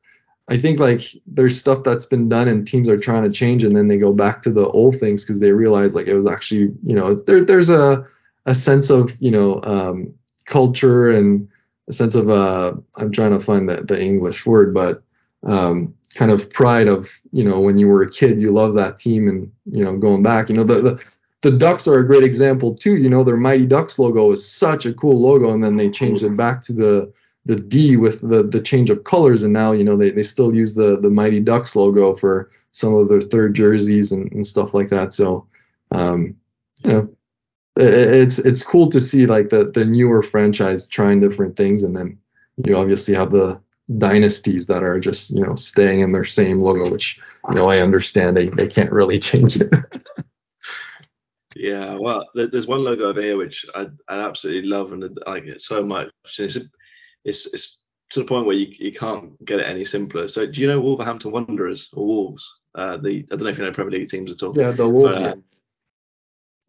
B: I think like there's stuff that's been done and teams are trying to change and then they go back to the old things because they realize like it was actually you know there there's a a sense of you know um, culture and a sense of uh I'm trying to find the, the English word but um, kind of pride of you know when you were a kid you love that team and you know going back you know the, the the Ducks are a great example too. You know, their Mighty Ducks logo is such a cool logo, and then they changed it back to the the D with the the change of colors, and now you know they, they still use the the Mighty Ducks logo for some of their third jerseys and, and stuff like that. So, um, you know, it, it's it's cool to see like the the newer franchise trying different things, and then you obviously have the dynasties that are just you know staying in their same logo, which you know I understand they they can't really change it.
A: Yeah, well, there's one logo over here which I, I absolutely love and I like it so much. It's it's it's to the point where you, you can't get it any simpler. So do you know Wolverhampton Wanderers or Wolves? Uh, the I don't know if you know Premier League teams at all.
B: Yeah, the Wolves.
A: But, uh,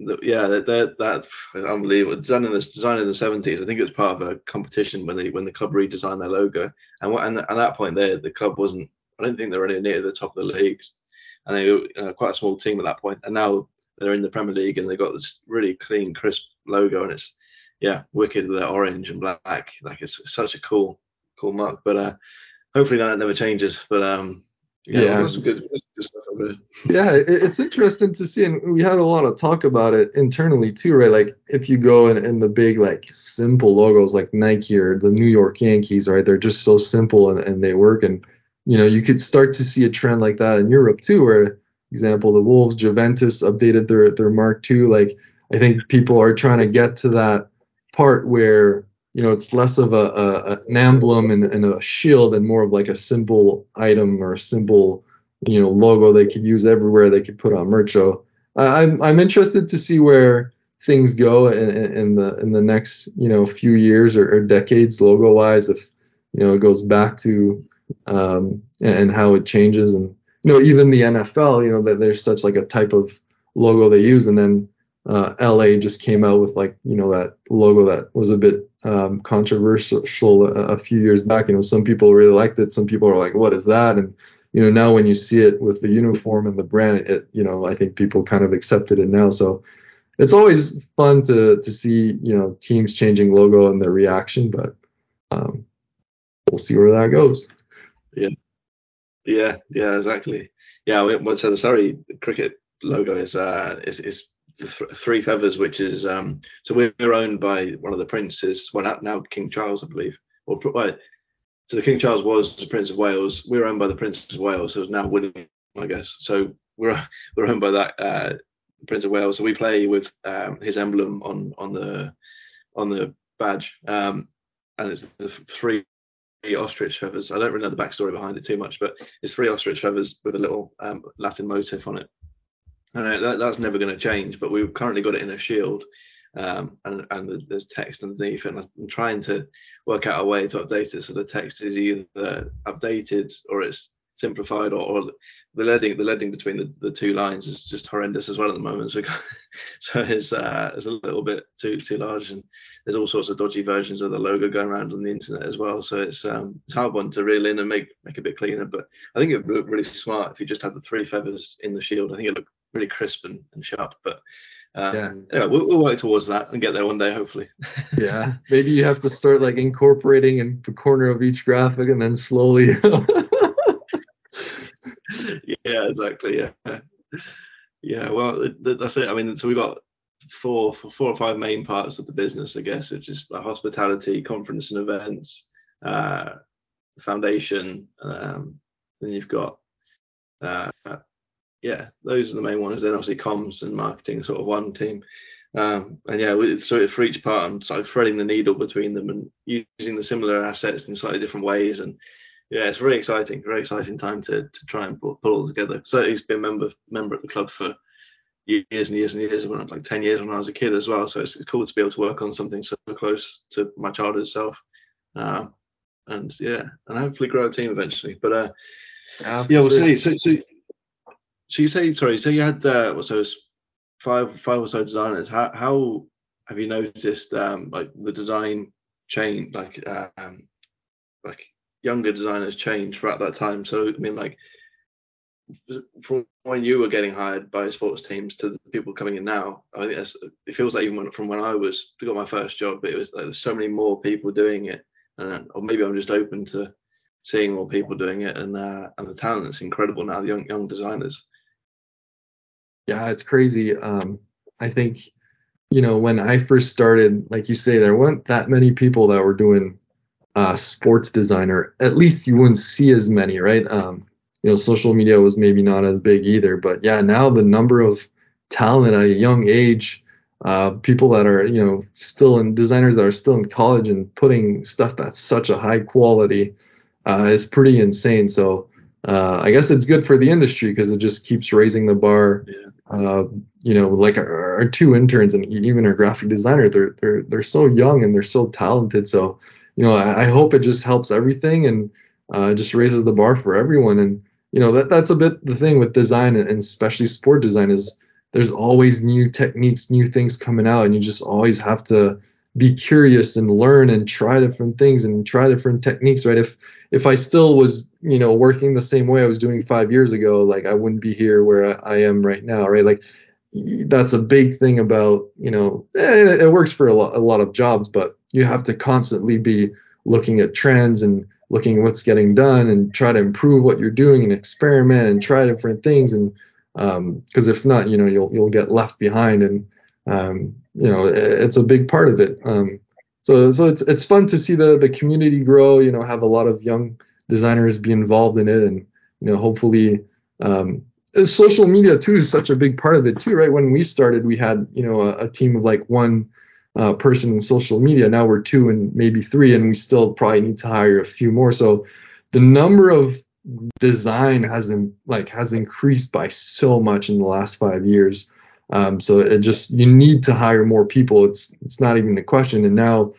A: the, yeah, they're, they're, that's unbelievable. Designed in the designed in the 70s. I think it was part of a competition when they when the club redesigned their logo. And what, and at that point, there the club wasn't. I don't think they were anywhere near the top of the leagues, and they were uh, quite a small team at that point. And now they're in the Premier League and they've got this really clean, crisp logo, and it's yeah, wicked with that orange and black. Like it's such a cool, cool mark. But uh, hopefully that never changes. But um, yeah, yeah. Good,
B: yeah, it's interesting to see, and we had a lot of talk about it internally too, right? Like if you go in, in the big like simple logos like Nike or the New York Yankees, right? They're just so simple and, and they work, and you know you could start to see a trend like that in Europe too, where example the Wolves, Juventus updated their their mark too. Like I think people are trying to get to that part where you know it's less of a, a an emblem and, and, a shield and more of like a symbol item or a symbol you know logo they could use everywhere they could put on merch. So i'm i'm interested to see where things go in, in the in the next you know few years or, or decades logo wise if you know it goes back to um, and, and how it changes. And you know even the NFL you know that there's such like a type of logo they use. And then uh, LA just came out with like you know that logo that was a bit um, controversial a, a, few years back. You know, some people really liked it, some people are like, "What is that?" And you know, now when you see it with the uniform and the brand, it you know, I think people kind of accepted it now. So it's always fun to to see you know teams changing logo and their reaction, but um, we'll see where that goes.
A: Yeah, yeah, yeah, exactly. Yeah, so the Surrey cricket logo is uh is is th- three feathers, which is um, so we're owned by one of the princes, well now King Charles, I believe, or right. So the King Charles was the Prince of Wales. We're owned by the Prince of Wales, so now William, I guess. So we're we're owned by that uh, Prince of Wales. So we play with um, his emblem on on the on the badge, um, and it's the three ostrich feathers. I don't really know the backstory behind it too much, but it's three ostrich feathers with a little um, Latin motif on it and that, that's never going to change. But we've currently got it in a shield, um, and and there's text underneath. And I'm trying to work out a way to update it so the text is either updated or it's simplified, or, or the leading the leading between the, the two lines is just horrendous as well at the moment. So, so it's uh, it's a little bit too too large, and there's all sorts of dodgy versions of the logo going around on the internet as well. So it's um, it's hard one to reel in and make make a bit cleaner. But I think it would look really smart if you just had the three feathers in the shield. I think it looked really crisp and, and sharp. But um, yeah, anyway, we'll, we'll, work towards that and get there one day, hopefully.
B: yeah, maybe you have to start like incorporating in the corner of each graphic and then slowly.
A: yeah, exactly. Yeah, yeah. Well, that's it. I mean, so we've got four four or five main parts of the business, I guess. It's just like hospitality, conference and events, uh, foundation. Um, then you've got uh, yeah, those are the main ones. Then obviously comms and marketing, sort of one team. Um, and yeah, so for each part, I'm sort of threading the needle between them and using the similar assets in slightly different ways. And yeah, it's very exciting, very exciting time to to try and pull, pull all together. So he's been a member member at the club for years and years and years, when like 10 years when I was a kid as well. So it's, it's cool to be able to work on something so close to my childhood self. Um, and yeah, and hopefully grow a team eventually. But uh, yeah, yeah we'll see. So, so so you say sorry, so you had uh, well, so five five or so designers. How how have you noticed um, like the design change, like um, like younger designers change throughout that time? So I mean, like from when you were getting hired by sports teams to the people coming in now, I think it feels like even when, from when I was got my first job, it was like there's so many more people doing it, and or maybe I'm just open to seeing more people doing it, and uh, and the talent is incredible now. The young young designers.
B: Yeah, it's crazy. Um, I think, you know, when I first started, like you say, there weren't that many people that were doing uh, sports designer. At least you wouldn't see as many, right? Um, you know, social media was maybe not as big either. But yeah, now the number of talent at a young age, uh, people that are, you know, still in designers that are still in college and putting stuff that's such a high quality uh, is pretty insane. So uh, I guess it's good for the industry because it just keeps raising the bar. Yeah. Uh, you know, like our, our, two interns and even our graphic designer, they're they're they're so young and they're so talented. So, you know, I, I hope it just helps everything and uh, just raises the bar for everyone. And you know, that that's a bit the thing with design and especially sport design is there's always new techniques, new things coming out, and you just always have to be curious and learn and try different things and try different techniques right? If if i still was you know working the same way i was doing five years ago like i wouldn't be here where i, am right now right? Like that's a big thing about you know it, it works for a lot, a lot of jobs but you have to constantly be looking at trends and looking at what's getting done and try to improve what you're doing and experiment and try different things. And um because um, if not you know you'll you'll get left behind. And um, you know, it's a big part of it. Um, so so it's it's fun to see the the community grow. You know, have a lot of young designers be involved in it, and you know, hopefully. Um, social media too is such a big part of it too, right? When we started, we had you know a, a team of like one uh, person in social media. Now we're two and maybe three, and we still probably need to hire a few more. So the number of design has in, like has increased by so much in the last five years. Um, so it just you need to hire more people. It's it's not even a question. And now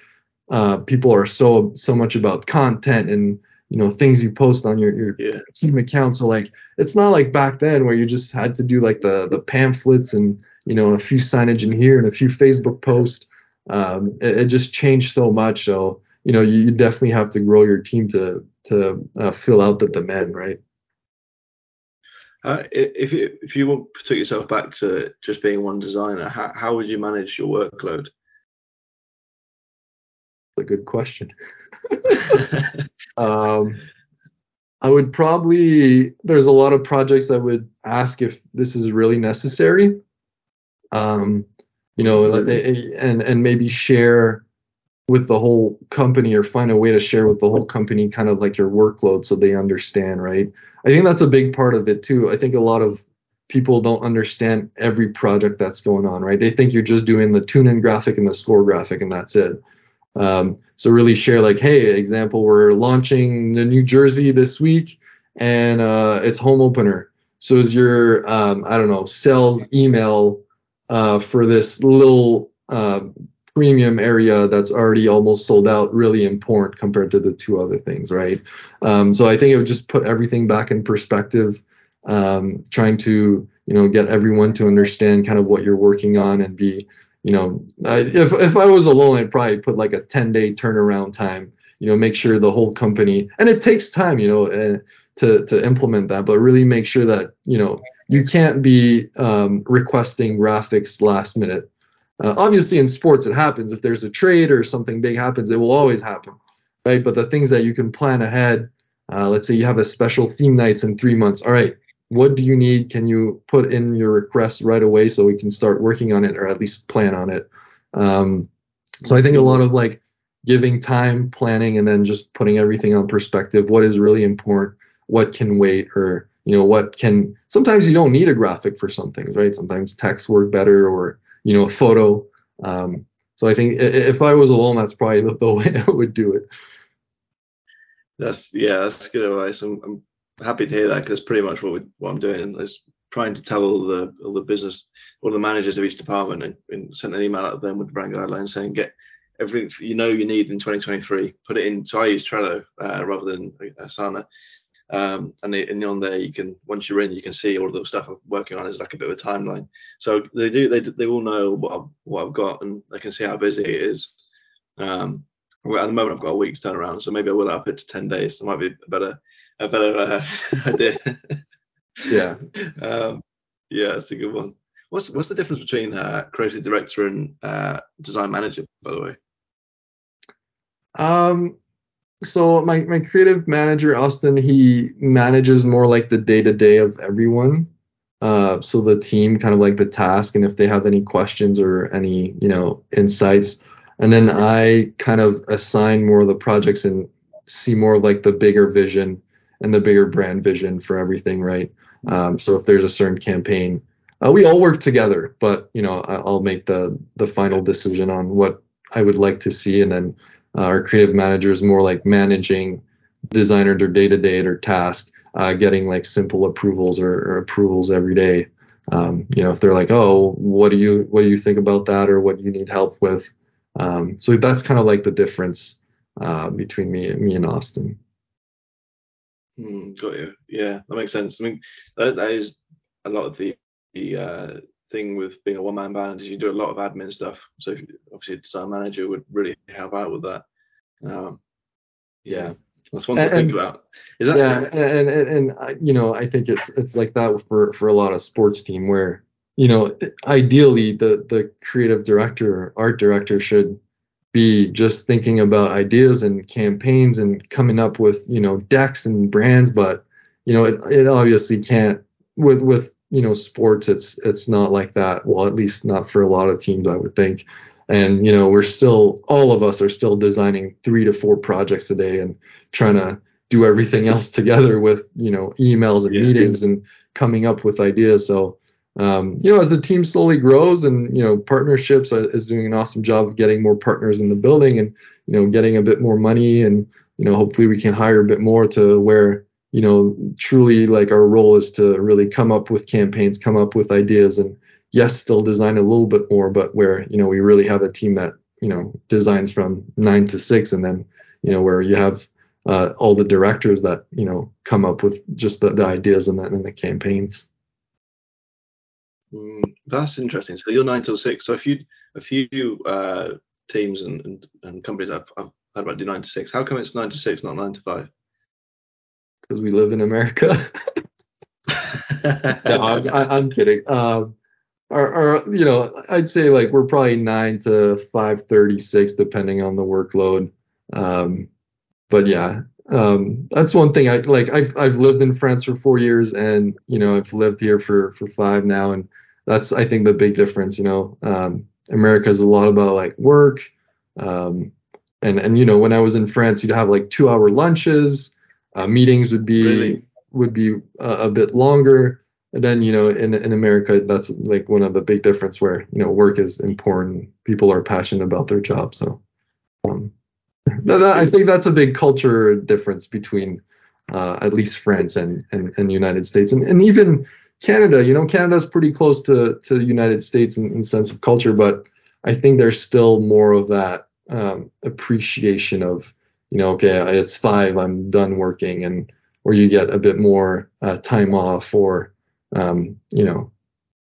B: uh, people are so so much about content and you know things you post on your your
A: Yeah.
B: team account. So like it's not like back then where you just had to do like the the pamphlets and you know a few signage in here and a few Facebook posts. Um, it, it just changed so much. So you know you, you definitely have to grow your team to to uh, fill out the demand, right?
A: Uh, if you if you took yourself back to just being one designer, how how would you manage your workload?
B: a good question. Um, I would probably there's a lot of projects I would ask if this is really necessary. Um, you know, and and maybe share with the whole company or find a way to share with the whole company kind of like your workload so they understand, right? I think that's a big part of it too. I think a lot of people don't understand every project that's going on, right? They think you're just doing the tune in graphic and the score graphic and that's it. Um, so really share like, hey, example, we're launching the New Jersey this week, and uh, it's home opener. So is your um, I don't know sales email uh, for this little uh, premium area that's already almost sold out really important compared to the two other things, right? Um, so I think it would just put everything back in perspective, um, trying to you know get everyone to understand kind of what you're working on and be you know, I, if if I was alone, I'd probably put like a 10 day turnaround time. You know, make sure the whole company, and it takes time, you know, uh, to to implement that, but really make sure that you know you can't be um, requesting graphics last minute. Uh, obviously, in sports, it happens. If there's a trade or something big happens, it will always happen, right? But the things that you can plan ahead, uh, let's say you have a special theme nights in three months. All right, what do you need? Can you put in your request right away so we can start working on it or at least plan on it? Um, so I think a lot of like giving time, planning, and then just putting everything on perspective. What is really important? What can wait? Or you know what can? Sometimes you don't need a graphic for some things, right? Sometimes text work better, or you know a photo. Um, so I think if I was alone, that's probably the, way I would do it.
A: That's yeah, that's good advice. I'm, I'm happy to hear that because pretty much what we, what I'm doing is trying to tell all the all the business, all the managers of each department, and, and send an email out to them with the brand guidelines saying get everything you know you need in 2023. Put it in. So I use Trello uh, rather than Asana. Um, and, and on there you can once you're in you can see all of the stuff I'm working on is like a bit of a timeline. So they do they they all know what I've, what I've got and they can see how busy it is. Um, at the moment I've got a week's turnaround, so maybe I will up it to 10 days. It might be a better a better uh, idea.
B: yeah.
A: Um, yeah, it's a good one. What's what's the difference between uh, creative director and uh, design manager, by the way?
B: Um, so my my creative manager Austin, he manages more like the day to day of everyone. Uh, so the team kind of like the task, and if they have any questions or any you know insights, and then I kind of assign more of the projects and see more like the bigger vision and the bigger brand vision for everything, right? Um, so if there's a certain campaign, uh, we all work together, but you know I'll make the the final decision on what I would like to see, and then uh, our creative manager is more like managing designer their day to day or task, uh, getting like simple approvals or, or approvals every day. Um, you know, if they're like, oh, what do you what do you think about that, or what do you need help with? Um, so that's kind of like the difference uh, between me me and Austin.
A: Mm, got you. Yeah, that makes sense. I mean, that, that is a lot of the, the uh, thing with being a one man band is you do a lot of admin stuff. So if, obviously, a design manager would really help out with that. Um, yeah. That's one to and, think about.
B: Is that yeah, and, and and and you know, I think it's it's like that for for a lot of sports team where you know, ideally the the creative director, or art director should be just thinking about ideas and campaigns and coming up with you know decks and brands but you know it, it obviously can't with with you know sports it's it's not like that. Well at least not for a lot of teams i would think. And you know we're still all of us are still designing three to four projects a day and trying to do everything else together with you know emails and yeah. meetings and coming up with ideas. So um, you know, as the team slowly grows and, you know, partnerships is doing an awesome job of getting more partners in the building and, you know, getting a bit more money and, you know, hopefully we can hire a bit more to where, you know, truly like our role is to really come up with campaigns, come up with ideas, and yes, still design a little bit more, but where you know we really have a team that you know designs from nine to six, and then you know where you have uh, all the directors that you know come up with just the, the ideas and the, the campaigns.
A: Mm, that's interesting. So you're nine till six. So a few a few uh, teams and, and, and companies I've, I've heard about do nine to six. How come it's nine to six, not nine to five?
B: Because we live in America. no, I'm, I'm kidding. Um, or, you know, I'd say like we're probably nine to five thirty-six, depending on the workload. Um, but yeah, um, that's one thing I like. I've I've lived in France for four years, and you know I've lived here for for five now, and that's I think the big difference. You know, um, America is a lot about like work, um, and and you know when I was in France, you'd have like two hour lunches, uh, meetings would be really? would be uh, a bit longer. And then you know in in America, that's like one of the big difference where you know work is important. People are passionate about their job, so. Um, I think that's a big culture difference between uh, at least France and, and, and United States, and, and even Canada. You know, Canada's pretty close to to the United States in, in sense of culture, but I think there's still more of that um, appreciation of, you know, okay, it's five, I'm done working, and or you get a bit more uh, time off or, um, you know,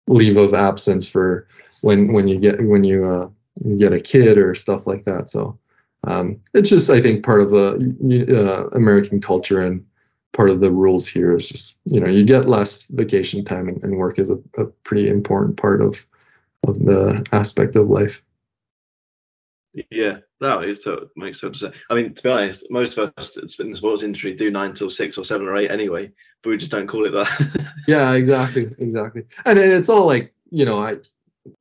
B: leave of absence for when when you get when you uh, you get a kid or stuff like that. So um, it's just I think part of the uh, American culture and part of the rules here is just you know you get less vacation time and, and work is a, a, pretty important part of of the aspect of life.
A: Yeah, no, it makes total sense. I mean, to be honest, most of us in the sports industry do nine till six or seven or eight anyway, but we just don't call it that.
B: yeah, exactly, exactly. And, and it's all like you know, I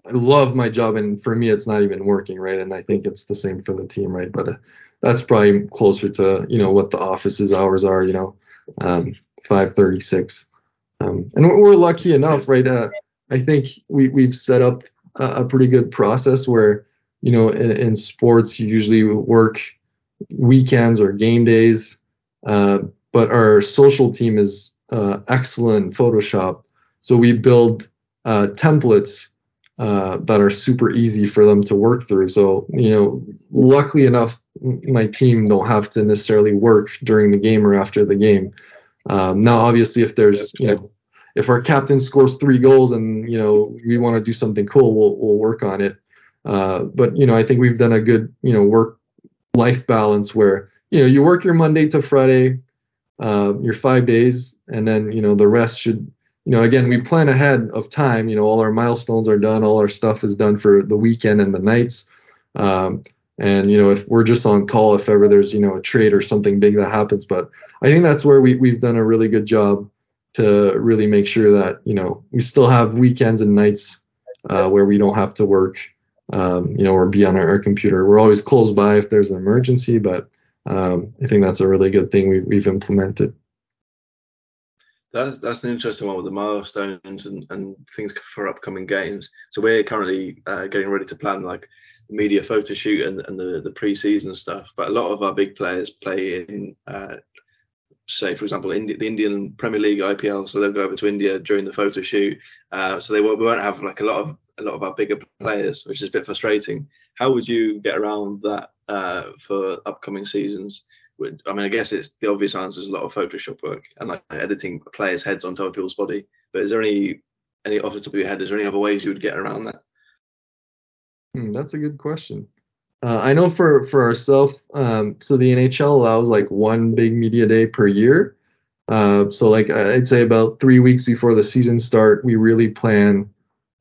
B: I love my job, and for me, it's not even working, right? And I think it's the same for the team, right? But uh, that's probably closer to you know what the office's hours are, you know, um, 5:36. Um, and we're lucky enough, right? Uh, I think we we've set up a, a, pretty good process where you know in, in, sports you usually work weekends or game days, uh, but our social team is uh, excellent in Photoshop, so we build uh, templates uh, that are super easy for them to work through. So, you know, luckily enough, my team don't have to necessarily work during the game or after the game. Um, now, obviously, if there's, you know, if our captain scores three goals and you know we want to do something cool, we'll we'll work on it. Uh, but you know, I think we've done a good you know work life balance where you know you work your Monday to Friday, uh, your five days, and then you know the rest should you know, again, we plan ahead of time. You know, all our milestones are done, all our stuff is done for the weekend and the nights. Um, and you know, if we're just on call, if ever there's you know a trade or something big that happens, but I think that's where we we've done a really good job to really make sure that you know we still have weekends and nights uh, where we don't have to work, um, you know, or be on our, our, computer. We're always close by if there's an emergency, but um, I think that's a really good thing we, we've implemented.
A: That's that's an interesting one with the milestones and, and things for upcoming games. So we're currently uh, getting ready to plan like the media photo shoot and, and the the pre-season stuff. But a lot of our big players play in, uh, say for example, Indi- the Indian Premier League IPL. So they'll go over to India during the photo shoot. Uh, so they won't, we won't have like a lot of a lot of our bigger players, which is a bit frustrating. How would you get around that uh, for upcoming seasons? I mean, I guess it's the obvious answer is a lot of Photoshop work and like editing players' heads on top of people's body. But is there any any off the top of your head? Is there any other ways you would get around that?
B: Hmm, that's a good question. Uh, I know for for ourselves, um, so the NHL allows like one big media day per year. Uh, so like I'd say about three weeks before the season start, we really plan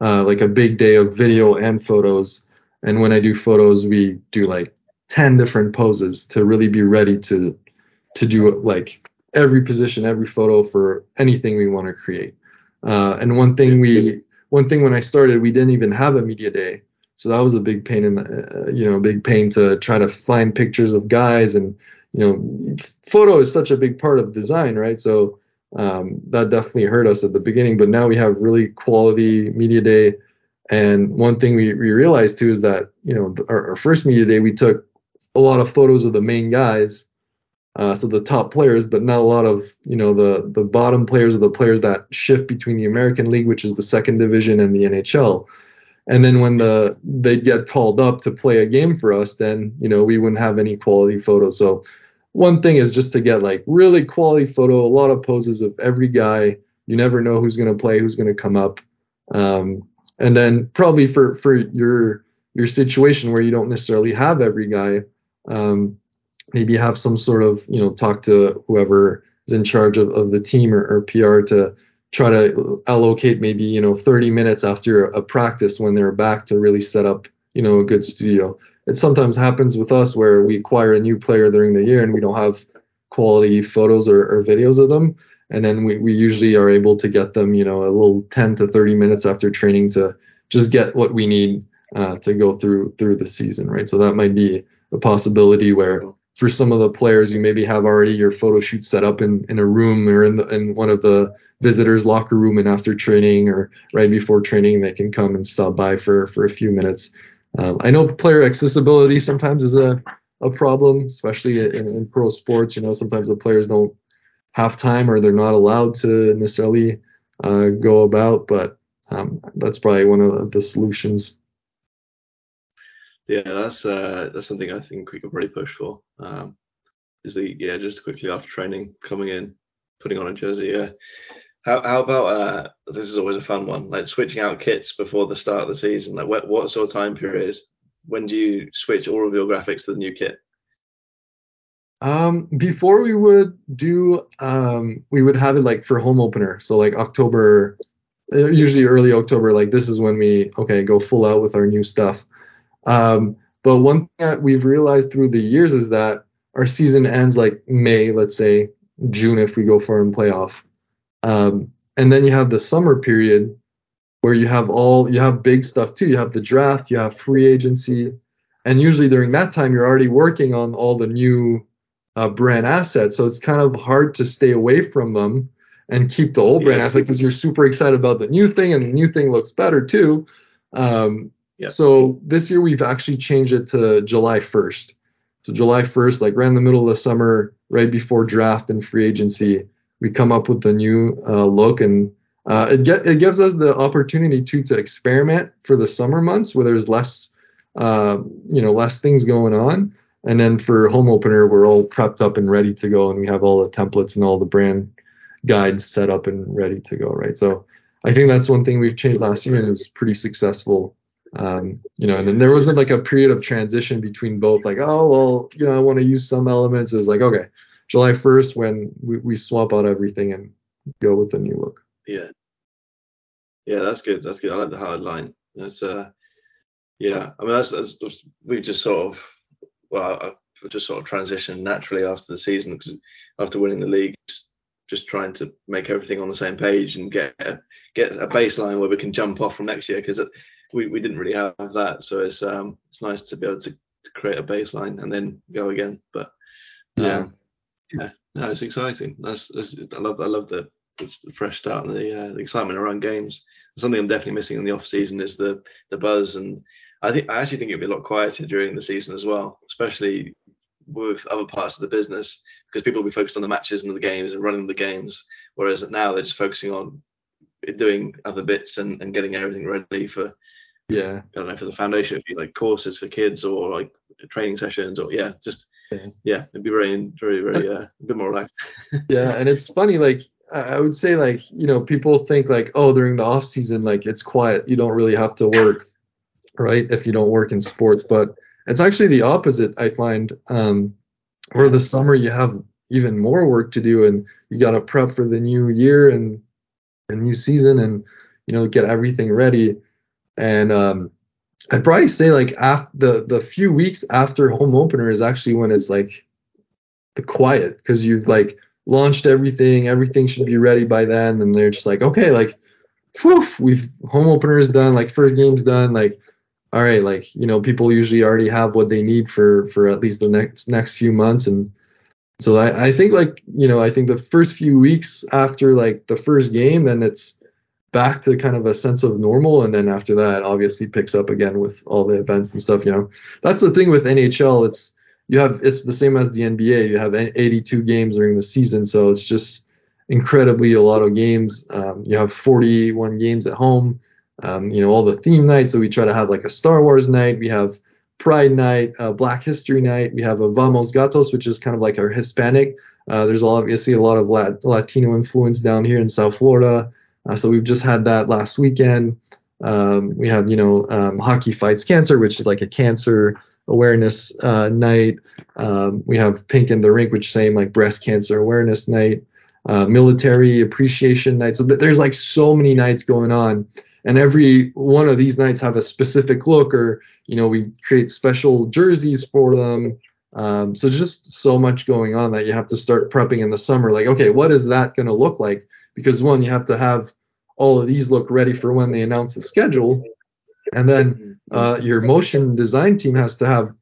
B: uh, like a big day of video and photos. And when I do photos, we do like 10 different poses to really be ready to to do like every position every photo for anything we want to create. Uh, and one thing we one thing when i started we didn't even have a media day. So that was a big pain in the uh, you know big pain to try to find pictures of guys and you know photo is such a big part of design right? So um, that definitely hurt us at the beginning but now we have really quality media day and one thing we, we realized too is that you know our, our first media day we took a lot of photos of the main guys uh, so the top players, but not a lot of you know the the bottom players or the players that shift between the American League, which is the second division, and the NHL. And then when the they'd get called up to play a game for us, then you know we wouldn't have any quality photos. So one thing is just to get like really quality photo, a lot of poses of every guy. You never know who's going to play, who's going to come up. Um, and then probably for for your your situation where you don't necessarily have every guy, um, maybe have some sort of you know talk to whoever is in charge of, of the team or, or PR to try to allocate maybe you know 30 minutes after a practice when they're back to really set up you know a good studio it sometimes happens with us where we acquire a new player during the year and we don't have quality photos or, or videos of them. And then we, we usually are able to get them you know a little 10 to 30 minutes after training to just get what we need uh, to go through through the season right? So that might be a possibility where for some of the players you maybe have already your photo shoot set up in, in a room or in, the, in one of the visitors locker room and after training or right before training they can come and stop by for for a few minutes um, I know player accessibility sometimes is a, a problem, especially in, in pro sports. You know, sometimes the players don't have time or they're not allowed to necessarily uh, go about, but um, that's probably one of the solutions.
A: Yeah, that's uh, that's something I think we could really push for. Um, is the yeah, just quickly after training, coming in, putting on a jersey. Yeah, how, how about uh, this is always a fun one, like switching out kits before the start of the season. Like what, what sort of time period? When do you switch all of your graphics to the new kit?
B: Um, before we would do, um, we would have it like for home opener. So like October, uh, usually early October. Like this is when we okay go full out with our new stuff. Um, but one thing that we've realized through the years is that our season ends like May, let's say June if we go for a playoff. Um, and then you have the summer period where you have all you have big stuff too. You have the draft, you have free agency, and usually during that time you're already working on all the new uh, brand assets. So it's kind of hard to stay away from them and keep the old brand yeah. asset because you're super excited about the new thing and the new thing looks better too. Um, yeah. So this year we've actually changed it to July 1st. So July 1st, like right in the middle of the summer, right before draft and free agency, we come up with a new uh, look and uh, it, get, it gives us the opportunity to to experiment for the summer months where there's less uh, you know less things going on. And then for home opener we're all prepped up and ready to go and we have all the templates and all the brand guides set up and ready to go right? So i think that's one thing we've changed last year and it was pretty successful. Um, you know and then there wasn't like a period of transition between both like oh well you know i want to use some elements. It was like okay July 1st when we, we swap out everything and go with the new look.
A: Yeah. Yeah, that's good. That's good. I like the hard line. That's uh, yeah. I mean, that's, that's we just sort of well, I just sort of transitioned naturally after the season because after winning the league, just trying to make everything on the same page and get get a baseline where we can jump off from next year because we, we didn't really have that. So it's um it's nice to be able to, to create a baseline and then go again. But
B: um, yeah,
A: yeah, no, it's exciting. That's, that's I love I love the the fresh start and the, uh, the excitement around games. Something I'm definitely missing in the off season is the the buzz, and I think I actually think it'll be a lot quieter during the season as well, especially with other parts of the business because people will be focused on the matches and the games and running the games, whereas now they're just focusing on doing other bits and, and getting everything ready for
B: yeah
A: I don't know for the foundation, like courses for kids or like training sessions or yeah, just yeah, it'd be very very very uh, a bit more relaxed.
B: yeah, and it's funny like I would say like you know people think like oh during the off season like it's quiet you don't really have to work right if you don't work in sports. But it's actually the opposite I find um where the summer you have even more work to do and you got to prep for the new year and the new season and you know get everything ready. And um I'd probably say like after the the few weeks after home opener is actually when it's like the quiet because you've like launched everything, everything should be ready by then, and they're just like, okay, like, poof, we've home opener is done, like first game's done, like, all right, like you know, people usually already have what they need for for at least the next next few months, and so I, I think like you know, I think the first few weeks after like the first game, then it's back to kind of a sense of normal and then after that obviously picks up again with all the events and stuff you know that's the thing with nhl it's you have it's the same as the NBA. You have 82 games during the season, so it's just incredibly a lot of games. Um, you have 41 games at home. Um, you know all the theme nights. So we try to have like a Star Wars night. We have Pride Night, uh, Black History Night. We have a Vamos Gatos, which is kind of like our Hispanic. Uh, there's obviously a lot of Lat- Latino influence down here in South Florida. Uh, so we've just had that last weekend. Um, we have, you know, um, Hockey Fights Cancer, which is like a cancer awareness uh, night. Um, we have Pink in the Rink, which is same like breast cancer awareness night. Uh, military appreciation night. So th- there's like so many nights going on and every one of these nights have a specific look or you know we create special jerseys for them um, so just so much going on that you have to start prepping in the summer like okay what is that going to look like because one you have to have all of these look ready for when they announce the schedule and then uh, your motion design team has to have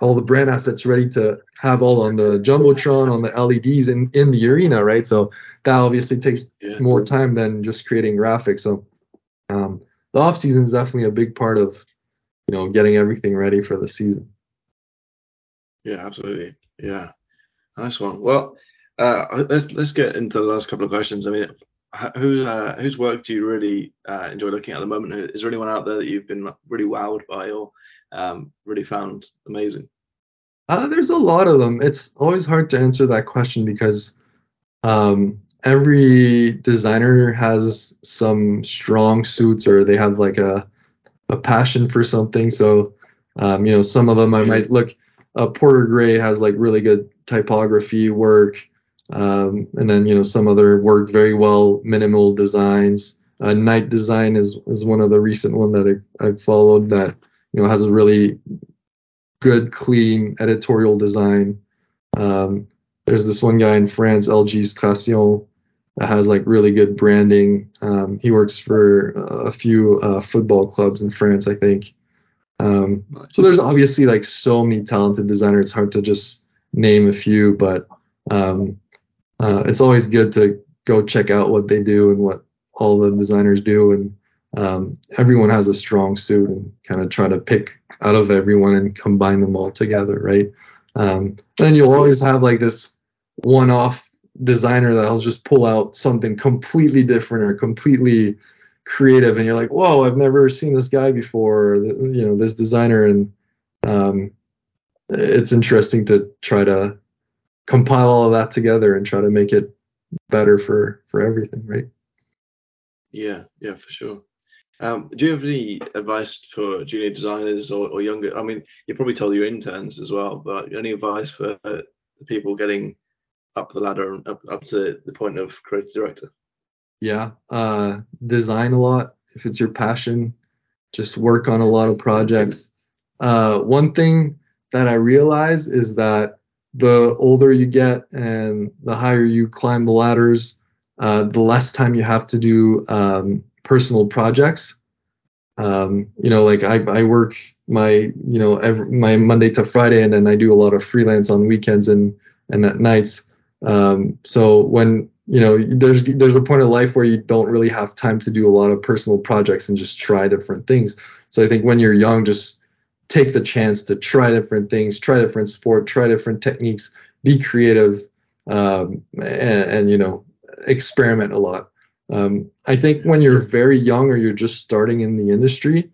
B: all the brand assets ready to have all on the jumbotron on the leds in, in the arena right so that obviously takes yeah. more time than just creating graphics so um, the off season is definitely a big part of you know getting everything ready for the season.
A: Yeah, absolutely. Yeah, nice one. Well, uh, let's let's get into the last couple of questions. I mean, who uh, whose work do you really uh, enjoy looking at, at the moment? Is there anyone out there that you've been really wowed by or um, really found amazing?
B: Uh, there's a lot of them. It's always hard to answer that question because um, every designer has some strong suits or they have like a a passion for something. So um, you know, some of them I might look. Uh, Porter Gray has like really good typography work, um, and then you know some other work very well minimal designs. Uh, Night Design is is one of the recent one that I, I've followed that you know has a really good clean editorial design. Um, there's this one guy in France, Illustration, that has like really good branding. Um, he works for a few uh, football clubs in France, I think. Um, so there's obviously like so many talented designers. It's hard to just name a few, but um, uh, it's always good to go check out what they do and what all the designers do. And um, everyone has a strong suit and kind of try to pick out of everyone and combine them all together, right? Um, then you'll always have like this one-off designer that'll just pull out something completely different or completely creative and you're like whoa i've never seen this guy before you know this designer and um, it's interesting to try to compile all of that together and try to make it better for for everything right
A: yeah yeah for sure um, do you have any advice for junior designers or, or younger i mean you probably tell your interns as well but any advice for uh, people getting up the ladder and up, up to the point of creative director?
B: Yeah, uh, design a lot if it's your passion. Just work on a lot of projects. Uh, one thing that I realize is that the older you get and the higher you climb the ladders, uh, the less time you have to do um, personal projects. Um, you know, like I, I work my, you know, every, my Monday to Friday, and then I do a lot of freelance on weekends and and at nights. Um, so when you know there's there's a point of life where you don't really have time to do a lot of personal projects and just try different things. So I think when you're young, just take the chance to try different things, try different sport, try different techniques, be creative, um, and, and, you know experiment a lot. Um, I think when you're very young or you're just starting in the industry,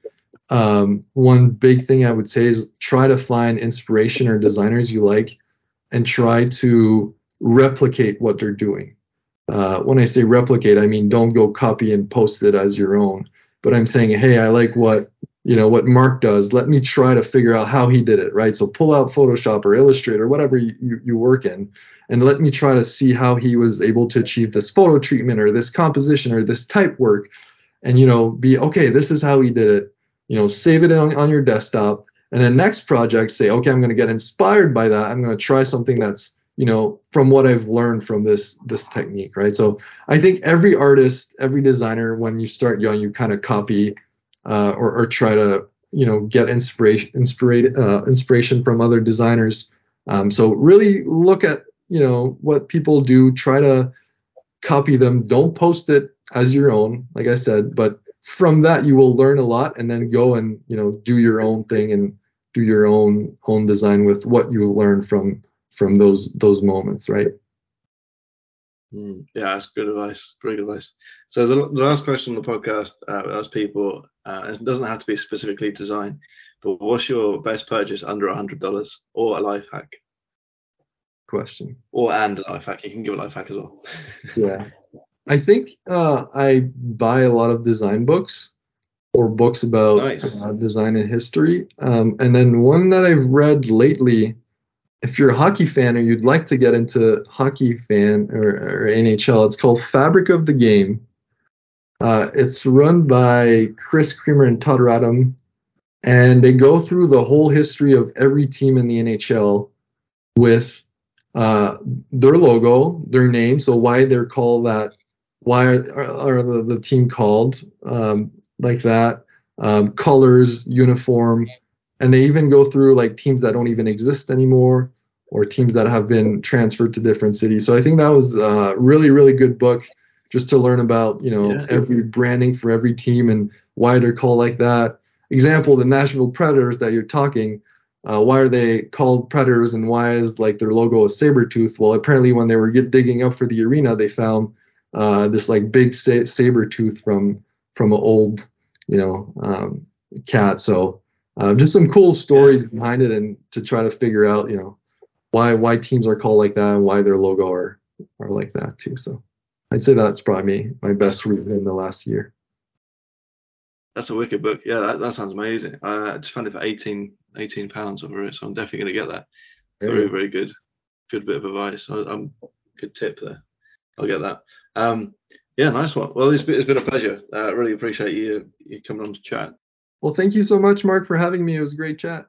B: um, one big thing I would say is try to find inspiration or designers you like, and try to replicate what they're doing. Uh, when I say replicate, I mean don't go copy and post it as your own. But I'm saying, hey, I like what you know what Mark does. Let me try to figure out how he did it, right? So pull out Photoshop or Illustrator, whatever you, you, work in, and let me try to see how he was able to achieve this photo treatment or this composition or this type work, and you know, be okay. This is how he did it. You know, save it on, on your desktop, and then next project, say, okay, I'm going to get inspired by that. I'm going to try something that's you know from what i've learned from this this technique right so i think every artist every designer when you start young you kind of copy uh, or, or try to you know get inspiration inspiration uh, inspiration from other designers. Um, so really look at you know what people do. Try to copy them. Don't post it as your own like i said but from that you will learn a lot and then go and you know do your own thing and do your own own design with what you learn from from those those moments, right?
A: Mm, yeah, that's good advice. Very good advice. So the, the last question on the podcast, uh, people, uh, it doesn't have to be specifically design, but what's your best purchase under a hundred dollars or a life hack?
B: Question.
A: Or and a life hack. You can give a life hack as well.
B: yeah, I think uh, I buy a lot of design books or books about nice. uh, design and history. Um, and then one that I've read lately if you're a hockey fan or you'd like to get into hockey fan or, or NHL, it's called Fabric of the Game. Uh, it's run by Chris Creamer and Todd Radom, and they go through the whole history of every team in the NHL with uh, their logo, their name, so why they're called that, why are, are the, the, team called um, like that, um, colors, uniform, and they even go through like teams that don't even exist anymore or teams that have been transferred to different cities. So I think that was a really really good book just to learn about you know yeah. every branding for every team and why they're called like that. Example, the Nashville Predators that you're talking. Uh, why are they called Predators and why is like their logo a saber tooth? Well, apparently when they were get, digging up for the arena, they found uh, this like big sa- saber tooth from from an old you know um, cat. So uh, just some cool stories yeah. behind it, and to try to figure out, you know, why why teams are called like that and why their logo are are like that too. So I'd say that's probably me, my best read in the last year.
A: That's a wicked book. Yeah, that, that sounds amazing. I just found it for 18, 18 pounds over it, so I'm definitely gonna get that. Very very good, good bit of advice. I, am good tip there. I'll get that. Um, yeah, nice one. Well, it's been, it's been a pleasure. I uh, really appreciate you you coming on to chat.
B: Well, thank you so much, Mark, for having me. It was a great chat.